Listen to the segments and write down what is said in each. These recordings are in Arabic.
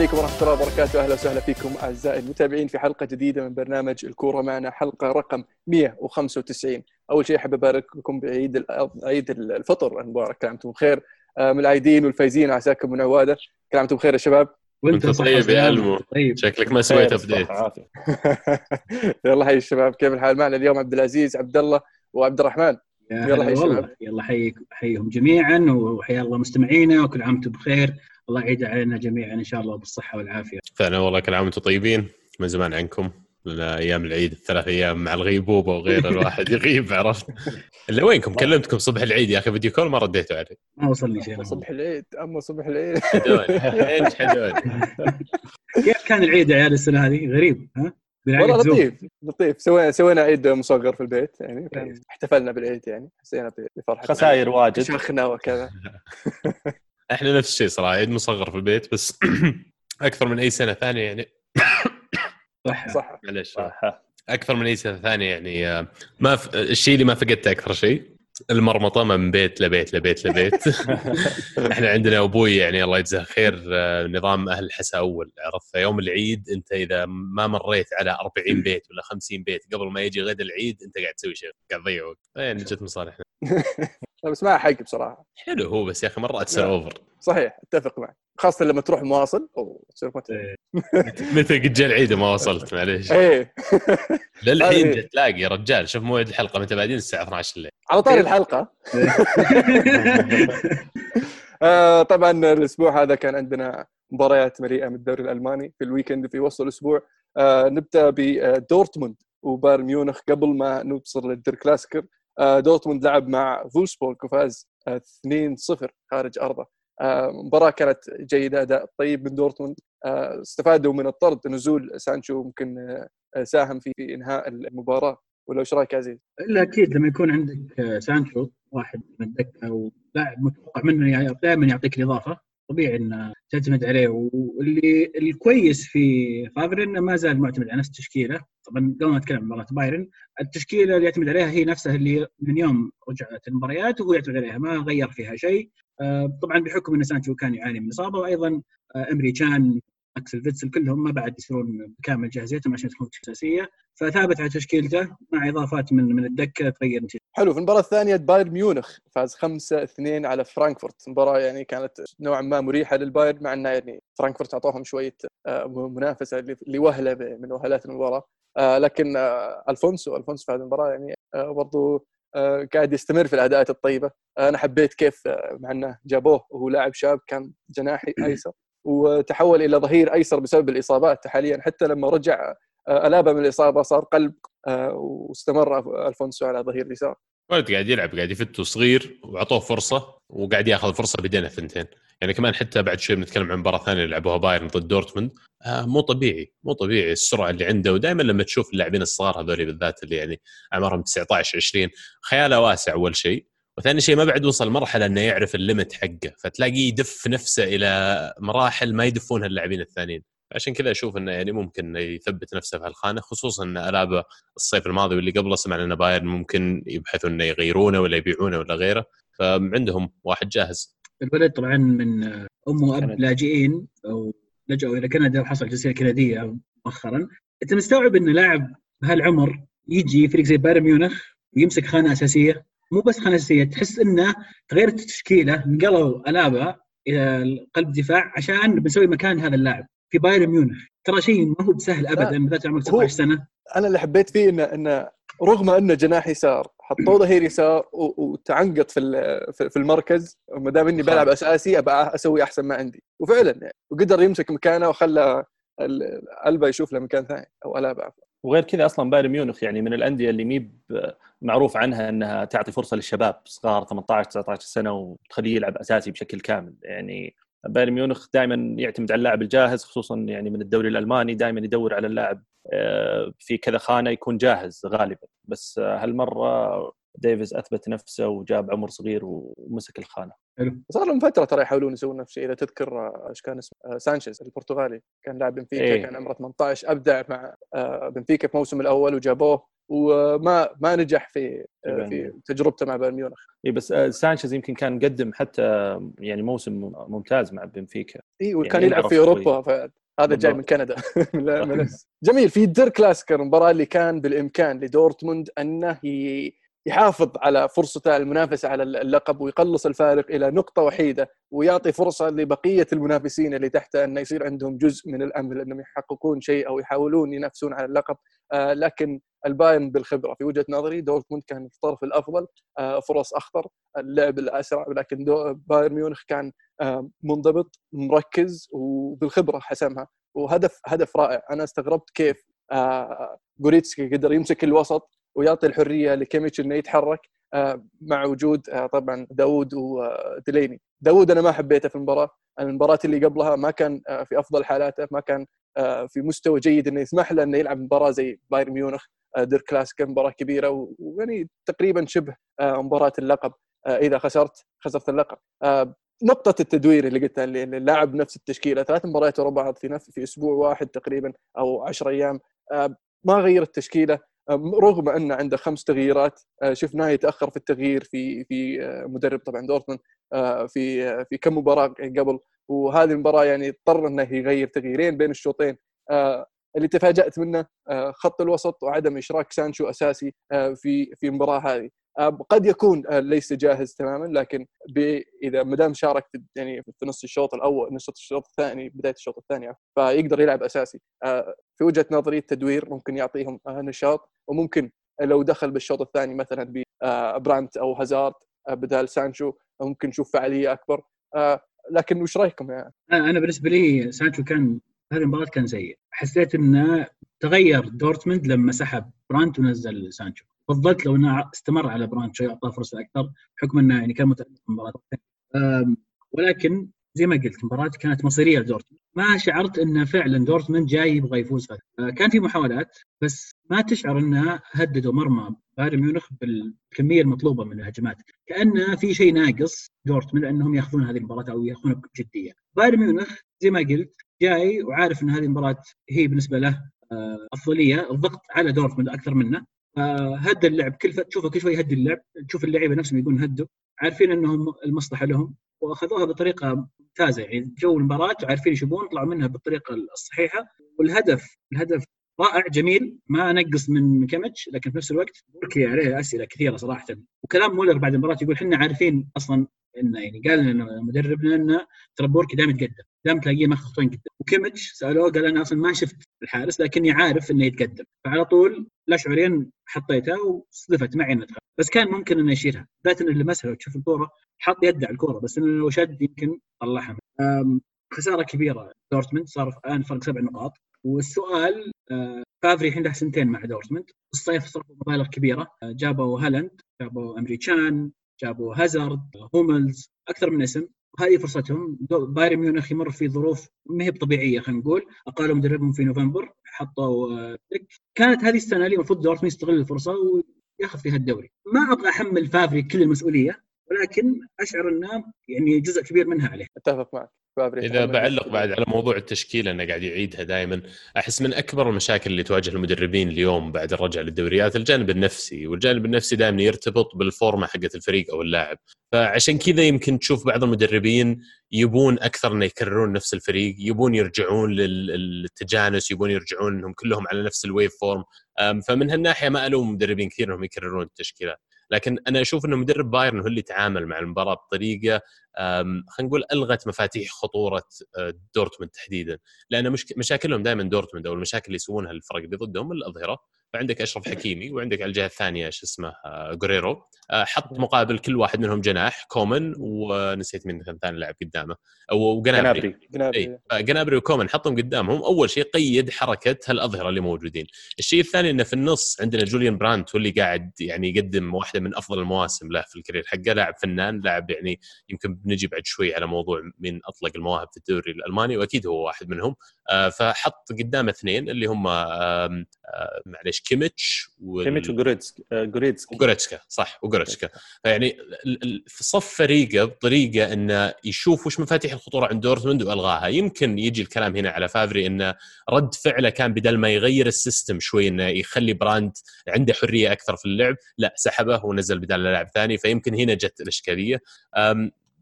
السلام عليكم ورحمة الله وبركاته، أهلا وسهلا فيكم أعزائي المتابعين في حلقة جديدة من برنامج الكورة معنا. حلقة رقم 195. أول شيء أحب أبارك لكم بعيد عيد الفطر. المبارك، كل عام وأنتم بخير. آه، من العايدين والفايزين عساكم من عوادة، كل عام وأنتم بخير يا شباب. وأنت طيب يا ألمو. طيب. شكلك ما سويت أبديت. يلا حي الشباب. كيف الحال؟ معنا اليوم عبد العزيز عبد الله وعبد الرحمن. يلا حي الشباب. يلا حيك حيهم جميعا وحيا الله مستمعينا وكل عام وأنتم بخير. الله يعيد علينا جميعا إن شاء الله بالصحة والعافية. فعلا والله كل عام وأنتم طيبين. من زمان عنكم. لنا أيام العيد الثلاث أيام مع الغيبوبه وغير الواحد يغيب عرفت؟ اللي وينكم؟ كلمتكم صبح العيد يا أخي فيديو كول ما رديتوا علي ما وصلني شيء. صبح العيد أما صبح العيد. إيش حدود كيف كان العيد يا عيال السنة هذه؟ غريب ها؟ والله لطيف لطيف. سوينا سوينا عيد مصغر في البيت يعني كان احتفلنا بالعيد يعني حسينا بفرحة. خسائر واجد. شخنا وكذا. إحنا نفس الشيء صراحة عيد مصغر في البيت بس أكثر من أي سنة ثانية يعني. صح صح. معلش أكثر من أي سنة ثانية يعني آه، ما ف... الشيء اللي ما فقدته أكثر شيء المرمطة من بيت لبيت لبيت لبيت. إحنا عندنا أبوي يعني الله يجزاه خير آه، نظام أهل الحسا أول. عرفت؟ يوم العيد أنت إذا ما مريت على 40 بيت ولا 50 بيت قبل ما يجي غدا العيد أنت قاعد تسوي شيء قاعد تضيع وقت يعني جت مصالحنا. بس ما حق بصراحة. حلو هو بس يا أخي مرات تصير أوفر. صحيح أتفق معك. خاصة لما تروح مواصل تصير متى قد جاء العيد وما وصلت معليش. إيه. للحين تلاقي يا رجال شوف موعد الحلقة متى بعدين الساعة 12 الليل. على طاري الحلقة. آه طبعا الأسبوع هذا كان عندنا مباريات مليئة من الدوري الألماني. في الويكند في وسط الأسبوع آه نبدأ بدورتموند وبايرن ميونخ قبل ما نوصل لل Der Klassiker دورتموند لعب مع فولسبورغ وفاز 2-0 خارج أرضه. مباراة كانت جيدة أداء طيب من دورتموند. استفادوا من الطرد نزول سانشو ممكن ساهم في إنهاء المباراة. ولا إيش رأيك عزيز؟ إلا أكيد لما يكون عندك سانشو واحد من الدكة ولاعب متوقع منه دائما يعطيك الإضافة. طبيعي إنه تعتمد عليه. واللي الكويس في فافر إنه ما زال معتمد على نفس التشكيلة. طبعا قبل ما نتكلم عن مباراة بايرن التشكيلة اللي يعتمد عليها هي نفسها اللي من يوم رجعت المباريات وهو يعتمد عليها ما غير فيها شيء. طبعا بحكم إن سانشو كان يعاني من إصابة وأيضا إمري تشان اكسل فيتسل كلهم ما بعد يصيرون بكامل جاهزيتهم عشان تكون اساسيه فثابت على تشكيلته مع إضافات من من الدكة تغير نتيجة. حلو في المباراة الثانية بايرن ميونخ فاز 5 2 على فرانكفورت. مباراة يعني كانت نوعا ما مريحة للبايرن مع إنه يعني فرانكفورت أعطوهم شوية منافسة لوهلة من وهلات المباراة. لكن ألفونسو ألفونسو في هذه المباراة يعني برضو قاعد يستمر في الأداءات الطيبة. أنا حبيت كيف مع إنه جابوه وهو لاعب شاب كان جناحي أيسر. وتحول إلى ظهير أيسر بسبب الإصابات حاليا. حتى لما رجع الابا من الإصابة صار قلب واستمر ألفونسو على ظهير اليسار. ولد قاعد يلعب قاعد يفت صغير وعطوه فرصة وقاعد يأخذ فرصة بدين الثنتين. يعني كمان حتى بعد شوي بنتكلم عن مباراة ثانية لعبوها بايرن ضد دورتموند. آه مو طبيعي مو طبيعي السرعة اللي عنده. ودائما لما تشوف اللاعبين الصغار هذول بالذات اللي يعني أعمارهم 19 20 خياله واسع أول شيء. وثاني شيء ما بعد وصل مرحلة إنه يعرف ال limit حقه فتلاقيه يدف نفسه إلى مراحل ما يدفونها اللاعبين الثانيين. عشان كذا أشوف إنه يعني ممكن يثبت نفسه في هالخانة خصوصا إن ألابا الصيف الماضي واللي قبله سمعنا إن بايرن ممكن يبحثوا إنه يغيرونه ولا يبيعونه ولا غيره فعندهم واحد جاهز. الولد طبعا من ام وأب لاجئين أو لجأوا إلى كندا وحصل جنسية كندية مؤخرا. أنت مستوعب إن لاعب بهالعمر يجي فريق زي بايرن ميونخ ويمسك خانة أساسية؟ مو بس خانه اساسيه تحس إنه تغيرت التشكيله نقلوا الابا إلى قلب دفاع عشان بنسوي مكان هذا اللاعب في بايرن ميونخ. ترى شيء ما هو بسهل ابدا بالذات عمرك 16 سنة. أنا اللي حبيت فيه انه إنه رغم إنه جناح يسار حطوه ظهير يسار وتعنقط في في المركز ما دام إني بلعب أساسي أبى أسوي أحسن ما عندي. وفعلا يعني وقدر يمسك مكانه وخلى ألبا يشوف له مكان ثاني أو ألابا عفوا. وغير كذا أصلا بايرن ميونخ يعني من الأندية اللي مي معروف عنها إنها تعطي فرصة للشباب صغار 18 19 سنة وتخليه يلعب أساسي بشكل كامل. يعني بايرن ميونخ دائما يعتمد على اللاعب الجاهز خصوصا يعني من الدوري الألماني دائما يدور على اللاعب في كذا خانة يكون جاهز غالبا. بس هالمرة ديفيز أثبت نفسه وجاب عمر صغير ومسك الخانة. حلو. صار لهم فترة ترى يحاولون يسوون نفس الشيء. إذا تذكر إيش كان اسمه؟ سانشيز البرتغالي كان لاعب بنفيكا إيه. كان عمره 18 أبدع مع بنفيكا في الموسم الأول وجابوه وما ما نجح في في تجربته مع بايرن ميونخ. اي بس آه، سانشيز يمكن كان قدم حتى يعني موسم ممتاز مع بنفيكا. اي وكان يعني يلعب في أوروبا فهذا جاي من كندا. جميل. في ال Der Klassiker المباراة اللي كان بالإمكان لدورتموند أنه يحافظ على فرصته المنافسة على اللقب ويقلص الفارق إلى نقطة وحيدة ويعطي فرصة لبقية المنافسين اللي تحته انه يصير عندهم جزء من الامل انهم يحققون شيء أو يحاولون ينافسون على اللقب. آه لكن البايرن بالخبرة في وجهة نظري دورتموند كان في الطرف الأفضل. آه فرص أخطر اللعب الأسرع لكن بايرن ميونخ كان آه منضبط مركز وبالخبرة حسمها. وهدف هدف رائع. أنا استغربت كيف جوريتسكي قدر يمسك الوسط ويعطي الحرية لكيميتش إنه يتحرك آه، مع وجود آه، طبعا داوود وديلاني داوود أنا ما حبيته في المباراة. المباراة اللي قبلها ما كان آه، في أفضل حالاته ما كان في مستوى جيد إنه يسمح له إنه يلعب مباراة زي بايرن ميونخ Der Klassiker مباراة كبيرة ويعني تقريبا شبه مباراة اللقب إذا خسرت خسرت اللقب. نقطة التدوير اللي قلتها اللي اللاعب نفس التشكيلة ثلاث مباريات ورا بعض في نفس في أسبوع واحد تقريبا أو 10 أيام ما غير التشكيلة. رغم أن عنده خمس تغييرات شفناه يتأخر في التغيير في في آه، مدرب طبعا دورتموند آه، في في كم مباراة قبل. وهذه المباراة يعني اضطر إنه يغير تغييرين بين الشوطين. اللي تفاجأت منه خط الوسط وعدم إشراك سانشو أساسي في في المباراة هذه. قد يكون ليس جاهز تماما لكن إذا ما دام شارك يعني في نص الشوط الأول نص الشوط الثاني بداية الشوط الثاني فيقدر يلعب أساسي. في وجهة نظري التدوير ممكن يعطيهم نشاط وممكن لو دخل بالشوط الثاني مثلا ببرانت أو هازارد بدال سانشو ممكن نشوف فعالية أكبر. لكن وش رأيكم يعني؟ أنا بالنسبة لي سانشو كان هذه المباراة كان سيء حسيت إنه تغير دورتموند لما سحب برانت ونزل سانشو. فضلت لو إنه استمر على برانت شوي اعطاه فرصة أكثر بحكم إنه يعني كان متأثر المباراه ولكن زي ما قلت المباراة كانت مصيرية لدورتموند. ما شعرت انه فعلا دورتموند جاي يبغى يفوز فيها آه، كان في محاولات بس ما تشعر انها هددوا مرمى بايرن ميونخ بالكمية المطلوبة من الهجمات. كأن في شيء ناقص دورتموند إنهم ياخذون هذه المباراة أو ياخذونها بجدية. بايرن ميونخ زي ما قلت جاي وعارف إن هذه المباراة هي بالنسبة له آه، أفضلية الضغط على دورتموند أكثر منه. هد اللعب. كل تشوفه كل شوي يهدي اللعب. تشوف اللعيبة نفسهم يقولون هدوا. عارفين إنهم المصلحة لهم. وأخذوها بطريقة ممتازة يعني. جو المباراة وعارفين إيش يبون طلعوا منها بالطريقة الصحيحة. والهدف الهدف رائع جميل. ما نقص من كيميتش لكن في نفس الوقت بوركي عليه أسئلة كثيرة صراحة. وكلام مولر بعد المباراة يقول إحنا عارفين أصلا إنه يعني قال لنا مدربنا انه ترى بوركي دائما يتقدم دائما تلاقيه ماخذ خطوين قدام وكيميتش سألوه قال أنا أصلا ما شفت الحارس لكني عارف إنه يتقدم. فعلى طول لا شعوريا حطيتها وصدفت معي إنه بس كان ممكن إنه يشيلها. بالذات إنه لمسها وتشوف الكورة حط يده على الكورة بس إنه لو شد يمكن طلعها. خسارة كبيرة دورتموند صار الان فرق سبع نقاط. والسؤال آه، فافر عنده سنتين مع دورتموند. الصيف صرفوا مبالغ كبيرة. آه، جابوا هالاند جابوا أمريكان جابوا هازارد هوملز أكثر من اسم. وهذه فرصتهم. بايرن ميونخ يمر في ظروف ما هي طبيعيه خلينا نقول. أقالوا مدربهم في نوفمبر حطوا آه، كانت هذه السنة اللي المفروض دورتموند يستغل الفرصة وياخذ فيها الدوري. ما أبغى أحمل فافري كل المسؤولية. ولكن أشعر أنه يعني جزء كبير منها عليه. أتفق معك. إذا بعلق بعد على موضوع التشكيله انه قاعد يعيدها دائما أحس من أكبر المشاكل اللي تواجه المدربين اليوم بعد الرجعة للدوريات الجانب النفسي. والجانب النفسي دائما يرتبط بالفورمة حقت الفريق أو اللاعب. فعشان كذا يمكن تشوف بعض المدربين يبون أكثر إنه يكررون نفس الفريق يبون يرجعون للتجانس يبون يرجعون إنهم كلهم على نفس ال wave form فمن هالناحية ما ألوم مدربين كثير إنهم يكررون التشكيلات. لكن أنا أشوف إنه مدرب بايرن هو اللي تعامل مع المباراة بطريقة خلينا نقول ألغت مفاتيح خطورة آه، دورتموند تحديدا. لأن مشاكلهم دائما دورتموند أو المشاكل اللي يسوونها الفرق اللي ضدهم الأظهرة. فعندك أشرف حكيمي وعندك على الجهة الثانية شو اسمه جوريرو آه، حط مقابل كل واحد منهم جناح كومن ونسيت مين كان ثاني لاعب قدامه. أو جنابري جنابري جنابري وكومن حطهم قدامهم. أول شيء قيد حركة هالأظهرة اللي موجودين. الشيء الثاني إنه في النص عندنا جوليان براند هو اللي قاعد يعني يقدم واحدة من أفضل المواسم له في ال career حقه. لاعب فنان لاعب يعني يمكن بنجي بعد شوي على موضوع من أطلق المواهب في الدوري الألماني وأكيد هو واحد منهم. آه، فحط قدامه اثنين اللي هم معليش إيش كيميتش وال... كيميتش وجوريتسكي آه، جوريتسكي. وجوريتسكا صح وجوريتسكا. ال- صف فريقه بطريقة إنه يشوف وش مفاتيح الخطورة عند دورتموند وألغاها. يمكن يجي الكلام هنا على فافري إنه رد فعله كان بدل ما يغير ال system شوي إنه يخلي براند عنده حرية أكثر في اللعب لا سحبه ونزل بدال لاعب ثاني. فيمكن هنا جت الإشكالية.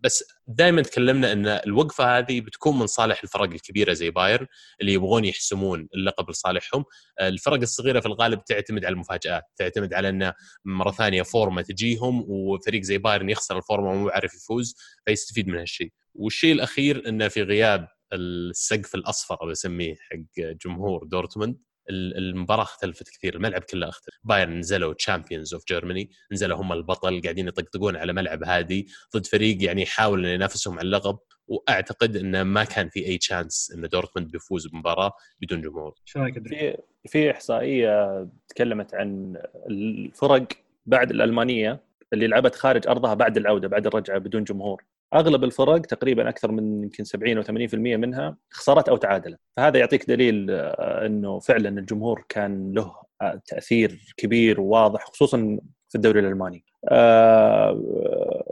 بس دائما تكلمنا إن الوقفة هذه بتكون من صالح الفرق الكبيرة زي بايرن اللي يبغون يحسمون اللقب لصالحهم الفرق الصغيرة في الغالب تعتمد على المفاجآت تعتمد على انه مرة ثانية فورمة تجيهم وفريق زي بايرن يخسر الفورمة ومو عارف يفوز فيستفيد من هالشيء. والشيء الأخير انه في غياب السقف الأصفر بسميه حق جمهور دورتموند المباراة اختلفت كثير الملعب كله اختلف. بايرن نزلوا champions of Germany نزلوا هم البطل قاعدين يطقطقون على ملعب هادي ضد فريق يعني يحاول إنه ينافسهم على اللقب. وأعتقد إنه ما كان في أي تشانس إن دورتموند بيفوز بمباراة بدون جمهور. إيش رايك؟ في في إحصائية تكلمت عن الفرق بعد الألمانية اللي لعبت خارج أرضها بعد العودة بعد الرجعة بدون جمهور. أغلب الفرق تقريبا أكثر من يمكن 70 أو 80% منها خسرت أو تعادلت فهذا يعطيك دليل آه، إنه فعلا الجمهور كان له آه، تأثير كبير وواضح خصوصا في الدوري الألماني. آه،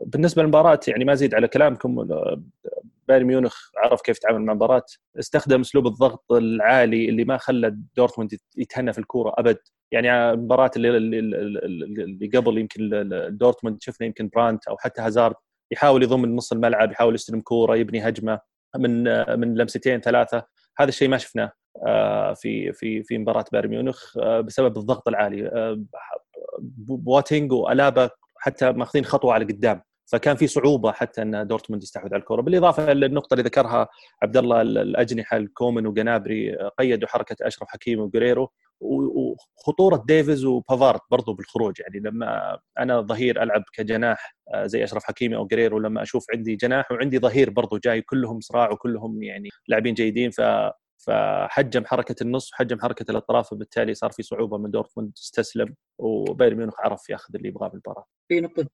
بالنسبة للمباراة يعني ما زيد على كلامكم بايرن ميونخ عرف كيف يتعامل مع المباراة استخدم أسلوب الضغط العالي اللي ما خلى دورتموند يتهنى في الكورة أبد. يعني المباراة اللي, اللي اللي قبل يمكن دورتموند شفنا يمكن برانت أو حتى هازارد يحاول يضم نص الملعب يحاول يستلم كورة يبني هجمة من من لمستين ثلاثة. هذا الشيء ما شفناه آه، في في في مباراة بايرن ميونخ آه، بسبب الضغط العالي. آه، بواتينج والابا حتى ماخذين خطوة على قدام. فكان في صعوبة حتى أن دورتموند يستحوذ على الكره بالإضافة للنقطه اللي ذكرها عبد الله الأجنحة الكومن وجنابري قيدوا حركة أشرف حكيمي وجريرو وخطورة ديفيز وبافارد برضو بالخروج يعني لما أنا ظهير ألعب كجناح آه، زي أشرف حكيمي أو جريرو لما أشوف عندي جناح وعندي ظهير برضو جاي كلهم صراع وكلهم يعني لاعبين جيدين ف فحجم حركة النص وحجم حركة الأطراف وبالتالي صار في صعوبة من دورتموند استسلم وبايرن ميونخ عرف ياخذ اللي يبغاه بالمباراة. في نقطة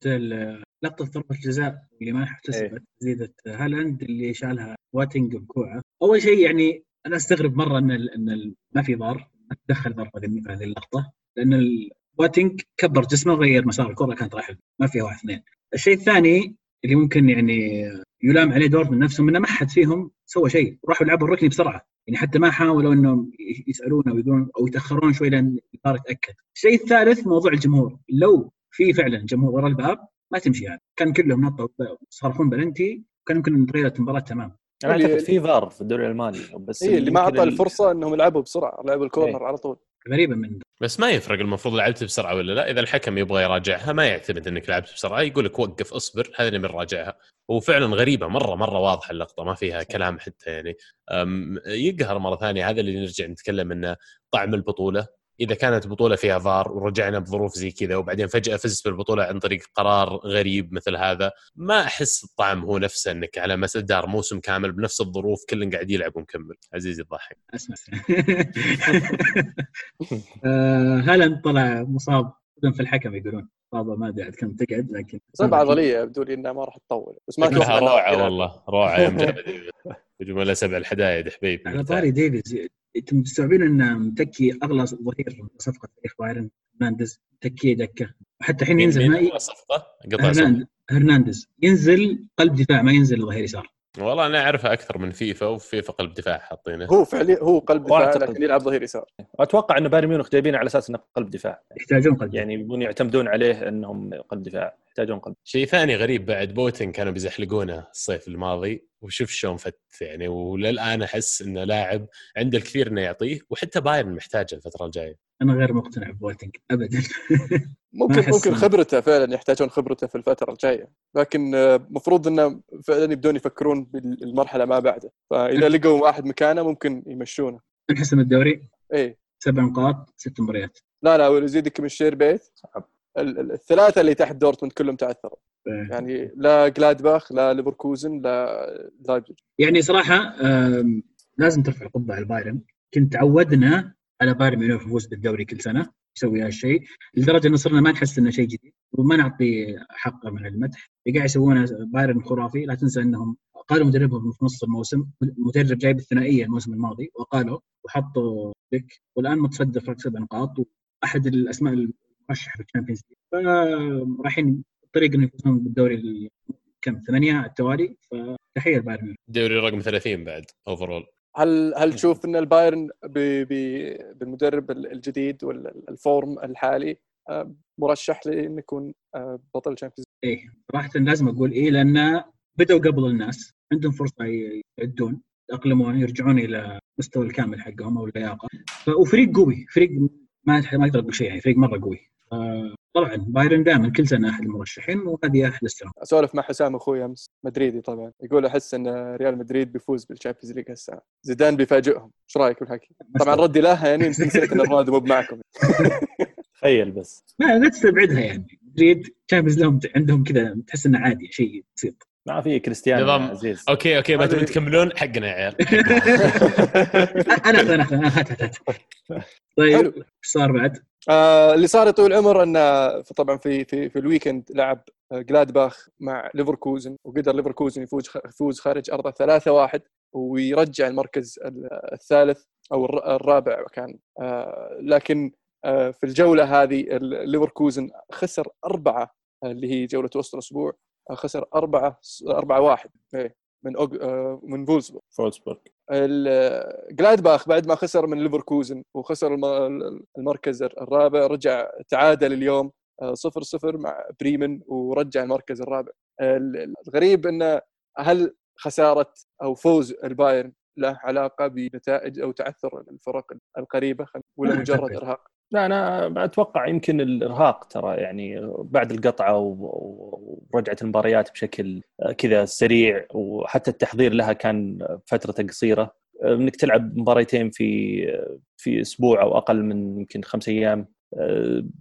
لقطة ضربة الجزاء اللي ما احتسبت تسديدة هالاند اللي شالها بواتنج بكوعه، أول شيء يعني أنا أستغرب مرة أن ال أن ال ما في فار ما تدخل ضربة في هذه اللقطة لأن ال- بواتنج كبر جسمه وغير مسار الكرة كانت رايحة ما فيها واحد اثنين. الشيء الثاني اللي ممكن يعني يلام عليه دورتموند نفسهم إنه ما حد فيهم سوى شيء، راحوا يلعبوا الركني بسرعة، يعني حتى ما حاولوا إنهم يسالون أو يقولون أو يتأخرون شوي لأن الفار يتاكد. الشيء الثالث موضوع الجمهور، لو في فعلا جمهور ورا الباب ما تمشي هذا، كان كلهم نطوا يصرخون بلنتي وكان يمكن تغيرت المباراة تمام. أنا أعتقد في فار في الدوري الألماني بس اي اللي ما أعطى ال- الفرصة إنهم يلعبوا بسرعة لعبوا الكورنر إيه. على طول. غريبة من بس ما يفرق المفروض لعبت بسرعة ولا لا. إذا الحكم يبغى يراجعها ما يعتمد إنك لعبت بسرعة. يقول لك وقف اصبر هذا اللي بنراجعها. وفعلا غريبة مره مرة واضحة اللقطة ما فيها كلام حتى يعني. يقهر مرة ثانية هذا اللي نرجع نتكلم إنه طعم البطولة. إذا كانت بطولة فيها فار ورجعنا بظروف زي كذا وبعدين فجأة فزت بالبطولة عن طريق قرار غريب مثل هذا ما أحس الطعم هو نفسه إنك على مدار موسم كامل بنفس الظروف كلهم قاعد يلعب ومكمل عزيزي الضحك. اسمع آه، هالاند طلع مصاب في الحكم يقولون. اصابه ما أدري عاد كم تقعد لكن اصابه عضلية يبدو لي انها ما راح تطول. بس ما روعة. والله روعة يوم جاب ديفيد يجوا له سبع الحدايد حبيبي. على طاري ديفيز. إنتم مستوعبين أن متكي أغلى ظهير صفقة تاريخ بايرن؟ هرنانديز. تكيه دكة. حتى الحين ينزل مين صفقة؟ قطع صفقة. هرناند- هرنانديز. ينزل قلب دفاع ما ينزل ظهير يسار. والله أنا اعرفها أكثر من فيفا وفيفا قلب دفاع حاطينه. هو فعليا هو قلب دفاع لكن يلعب ظهير يسار. أتوقع انه بايرن ميونخ جايبينه على أساس إنه قلب دفاع. يحتاجون قلب يعني يبون يعتمدون عليه إنهم قلب دفاع. يحتاجون قلب. شيء ثاني غريب بعد بوتن كانوا بيزحلقونه الصيف الماضي وشوف شلون فت يعني وللآن أحس إنه لاعب عنده الكثير إنه يعطيه وحتى بايرن محتاجه الفترة الجاية. أنا غير مقتنع بواتنج ابدا. ممكن ممكن خبرته فعلا يحتاجون خبرته في الفترة الجاية لكن المفروض إنه فعلا يبدون يفكرون بالمرحلة ما بعده. فإذا لقوا واحد مكانه ممكن يمشونه. انحسم الدوري إيه. سبع نقاط ست مباريات. لا لا ويزيدك من الشعر بيت. صعب. ال- ال- الثلاثة اللي تحت دورتموند كلهم تعثروا. آه، يعني لا جلادباخ لا ليفركوزن لا لايبزيج. يعني صراحة لازم ترفع القبعة على البايرن كنت عودنا على بايرن ميونخ يفوز بالدوري كل سنة يسوي هالشيء لدرجة ان صرنا ما نحس إنه شيء جديد وما نعطي حقه من المدح. اللي قاعد يسوونه بايرن خرافي لا تنسى إنهم أقالوا مدربهم في نص الموسم مدرب جايب الثنائية الموسم الماضي وأقالوا وحطوا فليك والآن متصدر فرق سبع نقاط احد الأسماء المرشحه في ال Champions League. فرايحين طريق إنه يفوزون بالدوري ال- كم ثمانية على التوالي. فتحيه لبايرن ميونخ دوري رقم 30 بعد overall هل هل تشوف إن البايرن ب- ب- بالمدرب الجديد ولا ال form الحالي آه، مرشح لأنه يكون آه، بطل Champions إيه صراحة لازم أقول إيه لأن بدأوا قبل الناس. عندهم فرصة يعدون يتأقلمون يرجعون إلى مستوى الكامل حقهم أو اللياقة. وفريق قوي فريق ما ما أقدر أقول شيء يعني فريق مرة قوي. طبعا بايرن دائما كل سنة أحد المرشحين وهذه أحد السنوات. أسولف مع حسام أخوي أمس مدريدي طبعا يقول أحس أن ريال مدريد بيفوز بال Champions League هالسنه زيدان بيفاجئهم. إيش رأيك بالحكي؟ طبعا ردي لها يعني نسيت إن رونالدو مو معكم تخيل بس. ما لا تستبعدها يعني. مدريد تشامبيونز لهم عندهم كذا تحس إنه عادي شيء بسيط. ما في كريستيانو نظام- عزيز. أوكي أوكي ما تبون تكملون حقنا يا عيال. أنا اخذ أنا هات طيب. إيش صار بعد؟ آه اللي صار يا طويل العمر إنه طبعا في في في ال weekend لعب آه، جلادباخ مع ليفركوزن وقدر ليفركوزن يفوز يفوز خارج أرضه 3-1 ويرجع المركز ال- الثالث أو الر- الرابع كان. آه لكن آه في الجولة هذه ليفركوزن خسر أربعة آه، اللي هي جولة وسط الأسبوع آه، خسر أربعة 4-1 إيه، من أوج... آه من فولسبورغ فولسبورغ ال- جلادباخ بعد ما خسر من ليفركوزن وخسر الم- المركز الرابع رجع تعادل اليوم آه، صفر صفر مع بريمن ورجع المركز الرابع ال- الغريب إنه هل خسارة أو فوز البايرن له علاقة بنتائج أو تعثر الفرق القريبة ولا مجرد. إرهاق؟ لا أنا أتوقع يمكن الإرهاق ترى يعني بعد القطعة ورجعه المباريات بشكل كذا سريع وحتى التحضير لها كان فترته قصيرة. إنك تلعب مباريتين في في أسبوع أو أقل من يمكن خمس أيام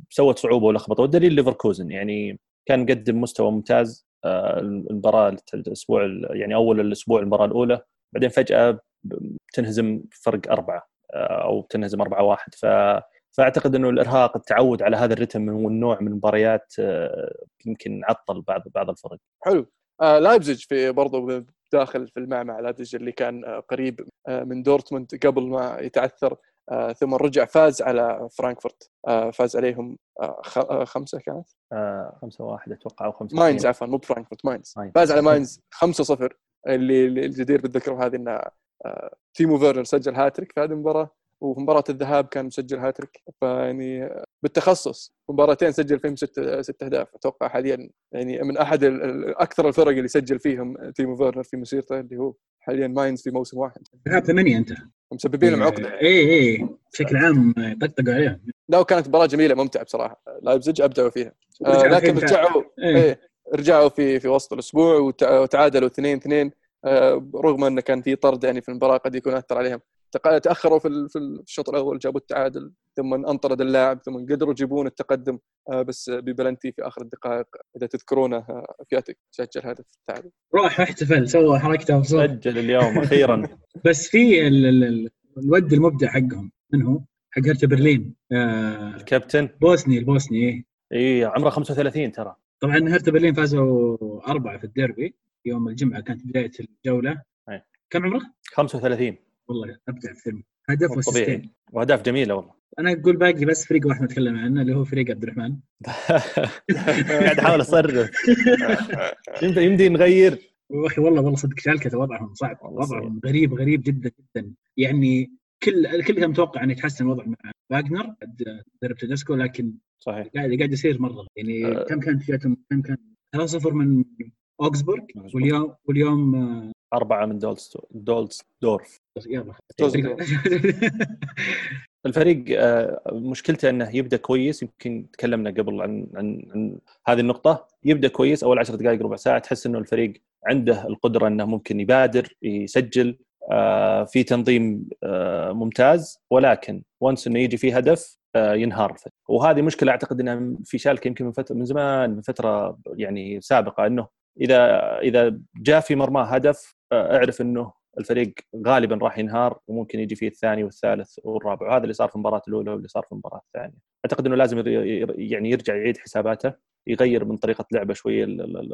سوت صعوبة ولخبطة. والدليل ليفركوزن يعني كان مقدم مستوى ممتاز المباراة الأسبوع يعني أول الأسبوع المباراة الأولى بعدين فجأة تنهزم فرق أربعة أو تنهزم 4 1 ف فأعتقد إنه الإرهاق التعود على هذا الرتم والنوع من المباريات آه، يمكن عطل بعض بعض الفرق. حلو. آه لايبزيج في برضو داخل في المعمع لايبزيج اللي كان آه قريب آه من دورتموند قبل ما يتعثر آه ثم رجع فاز على فرانكفورت. آه فاز عليهم خمسة كانت؟ آه، خمسة واحد أتوقع أو خمسة ماينز. عفوا مو بفرانكفورت ماينز. ماينز. فاز على ماينز 5-0 اللي اللي الجدير بالذكر هذه ان تيمو فيرنر سجل هاتريك في هذه المباراة. وفي مباراه الذهاب كان مسجل هاتريك. فيعني بالتخصص مباراتين سجل فيهم ست ست أهداف. أتوقع حاليا يعني من أحد أكثر الفرق اللي سجل فيهم تيمو فيرنر في مسيرته اللي هو حاليا ماينز في موسم واحد. لعب ثمانية أنت. مسببين لهم عقدة. اي اي بشكل عام طقطقوا عليهم. لا وكانت مباراة جميلة ممتعة بصراحة. لايبزيج أبدعوا فيها. آه لكن رجعوا إيه. إيه رجعوا في في وسط الأسبوع وتع- وتعادلوا 2 2 آه رغم انه كان في طرد يعني في المباراة قد يكون أثر عليهم. تأخروا في ال- في الشوط الأول جابوا التعادل ثم انطرد اللاعب ثم قدروا يجيبون التقدم آه بس ببلنتي في آخر الدقائق إذا تذكرونه آه، فياتك سجل هدف التعادل راح احتفل سوى حركته سجل اليوم أخيرا بس في ال- ال- ال- الود المبدع حقهم من هو؟ حق هرتا برلين آه الكابتن بوسني البوسني إيه. إي عمره 35 ترى طبعا هرتا برلين فازوا أربعة في الديربي يوم الجمعة كانت بداية الجولة أي. كم عمره؟ 35 والله أبدع فيلم هدف وأسيستين. وأهداف جميلة والله. أنا أقول باقي بس فريق واحد نتكلم عنه اللي هو فريق عبد الرحمن. قاعد أحاول اصرف يمدي يمدي نغير. أخي والله والله صدق شالكة وضعهم صعب. وضعهم غريب غريب جدا جدا. يعني كل الكل كان متوقع إنه يتحسن الوضع مع فاجنر مدرب تدسكو لكن صحيح. قاعد قاعد يصير مرة. يعني أه. كم كانت فياتهم كم كان؟ 3-0 من أوكسبورغ. واليوم واليوم أربعة من دولز دورف. الفريق آه، مشكلته إنه يبدأ كويس يمكن تكلمنا قبل عن عن عن هذه النقطة يبدأ كويس أول 10 دقائق ربع ساعة تحس إنه الفريق عنده القدرة إنه ممكن يبادر يسجل آه، في تنظيم آه، ممتاز ولكن وانس إنه يجي فيه هدف ينهار الفريق. وهذه مشكلة أعتقد إنها في شالكة يمكن من فتره من زمان من فترة يعني سابقة إنه اذا إذا جاء في مرماه هدف أعرف إنه الفريق غالبا راح ينهار وممكن يجي فيه الثاني والثالث والرابع. وهذا اللي صار في المباراه الأولى واللي صار في المباراه الثانية. أعتقد إنه لازم يعني يرجع يعيد حساباته يغير من طريقة لعبه شوية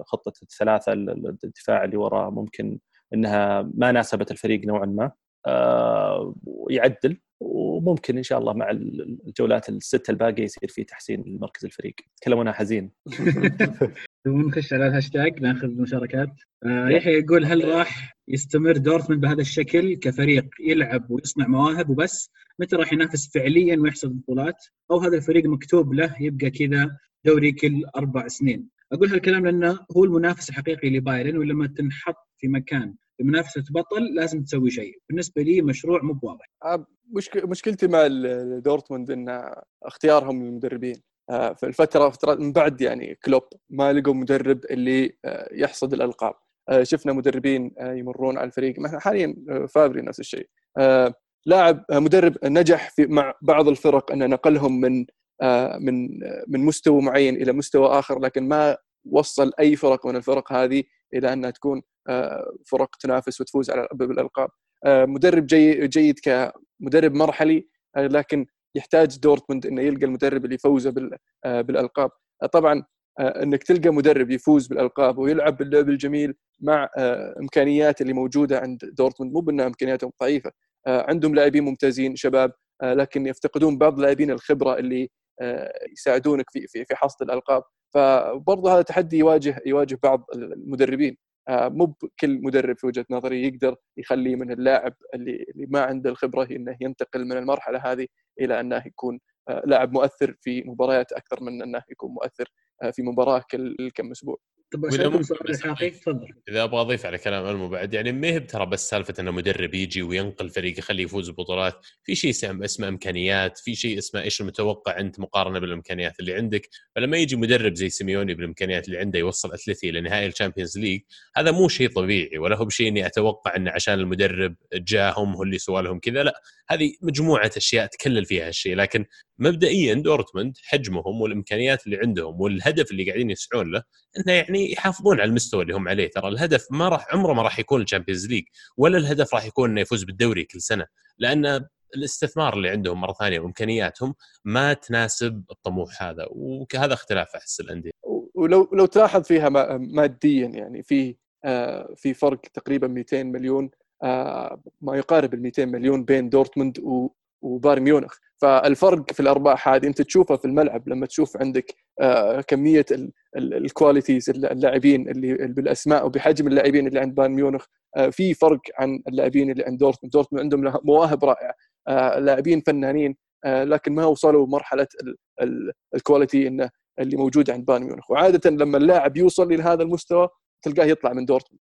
خطة الثلاثة ال- ال- الدفاع اللي وراه. ممكن إنها ما ناسبت الفريق نوعا ما. آه، ويعدل وممكن إن شاء الله مع الجولات السته الباقية يصير في تحسين لمركز الفريق. تكلمونها حزين. ونخش على الهاشتاج ناخذ مشاركات. آه يحيى يقول هل راح يستمر دورتموند بهذا الشكل كفريق يلعب ويصنع مواهب وبس؟ متى راح ينافس فعليا ويحصد بطولات؟ أو هذا الفريق مكتوب له يبقى كذا دوري كل أربع سنين؟ أقول هالكلام لأنه هو المنافس الحقيقي لبايرن ولما تنحط في مكان بمنافسة بطل لازم تسوي شيء. بالنسبة لي مشروع مو بواضح. آه، مشكلتي مع دورتموند إن اختيارهم للمدربين. في الفترة فترة من بعد يعني كلوب ما لقوا مدرب اللي آه، يحصد الألقاب. شفنا مدربين يمرون على الفريق. حاليا فابري نفس الشيء. لاعب مدرب نجح في مع بعض الفرق انه نقلهم من من من مستوى معين إلى مستوى آخر لكن ما وصل أي فرق من الفرق هذه إلى أنها تكون فرق تنافس وتفوز على بالألقاب. مدرب جيد جيد كمدرب مرحلي لكن يحتاج دورتموند إنه يلقى المدرب اللي يفوزه بالألقاب. طبعا إنك تلقى مدرب يفوز بالألقاب ويلعب باللعب الجميل مع إمكانيات اللي موجودة عند دورتموند. مو بأنها إمكانياتهم ضعيفة عندهم لاعبين ممتازين شباب لكن يفتقدون بعض لاعبين الخبرة اللي يساعدونك في في في حصد الألقاب. فبرضه هذا تحدي يواجه يواجه بعض المدربين. آه، مو بكل مدرب في وجهة نظري يقدر يخلي من اللاعب اللي اللي ما عنده الخبرة إنه ينتقل من المرحلة هذه إلى أنه يكون آه، لاعب مؤثر في مباريات أكثر من أنه يكون مؤثر آه، في مباراة كل كم أسبوع. طب تفضل. إذا أبغى أضيف على كلام المو بعد يعني ما هي ترى بس سالفة إنه مدرب يجي وينقل فريق يخليه يفوز ببطولات في شيء اسمه إمكانيات في شيء اسمه إيش المتوقع أنت مقارنة بالإمكانيات اللي عندك؟ فلما يجي مدرب زي سيميوني بالإمكانيات اللي عنده يوصل أتلتي لنهائي ال Champions League هذا مو شيء طبيعي ولا هو بشيء إني أتوقع إنه عشان المدرب جاهم هو اللي سوى لهم كذا لا. هذه مجموعة أشياء تكلل فيها هالشيء لكن مبدئيا دورتموند حجمهم والإمكانيات اللي عندهم والهدف اللي قاعدين يسعون له إنه يعني يحافظون على المستوى اللي هم عليه. ترى الهدف ما راح عمره ما راح يكون ال Champions League ولا الهدف راح يكون إنه يفوز بالدوري كل سنة لأن الاستثمار اللي عندهم مرة ثانية وإمكانياتهم ما تناسب الطموح هذا وهذا اختلاف أحس الأندية. ولو لو تلاحظ فيها ماديا يعني في آه، في فرق تقريبا 200 مليون ما يقارب ال 200 مليون بين دورتموند وبايرن ميونخ. فالفرق في الأرباح هذه أنت تشوفها في الملعب لما تشوف عندك آه، كمية ال qualities اللاعبين اللي بالأسماء وبحجم اللاعبين اللي عند بايرن ميونخ. آه، في فرق عن اللاعبين اللي عند دورتموند. دورتموند عندهم مواهب رائعة. آه، لاعبين فنانين لكن ما وصلوا مرحلة ال quality إنه اللي موجود عند بايرن ميونخ. وعادة لما اللاعب يوصل إلى هذا المستوى تلقاه يطلع من دورتموند.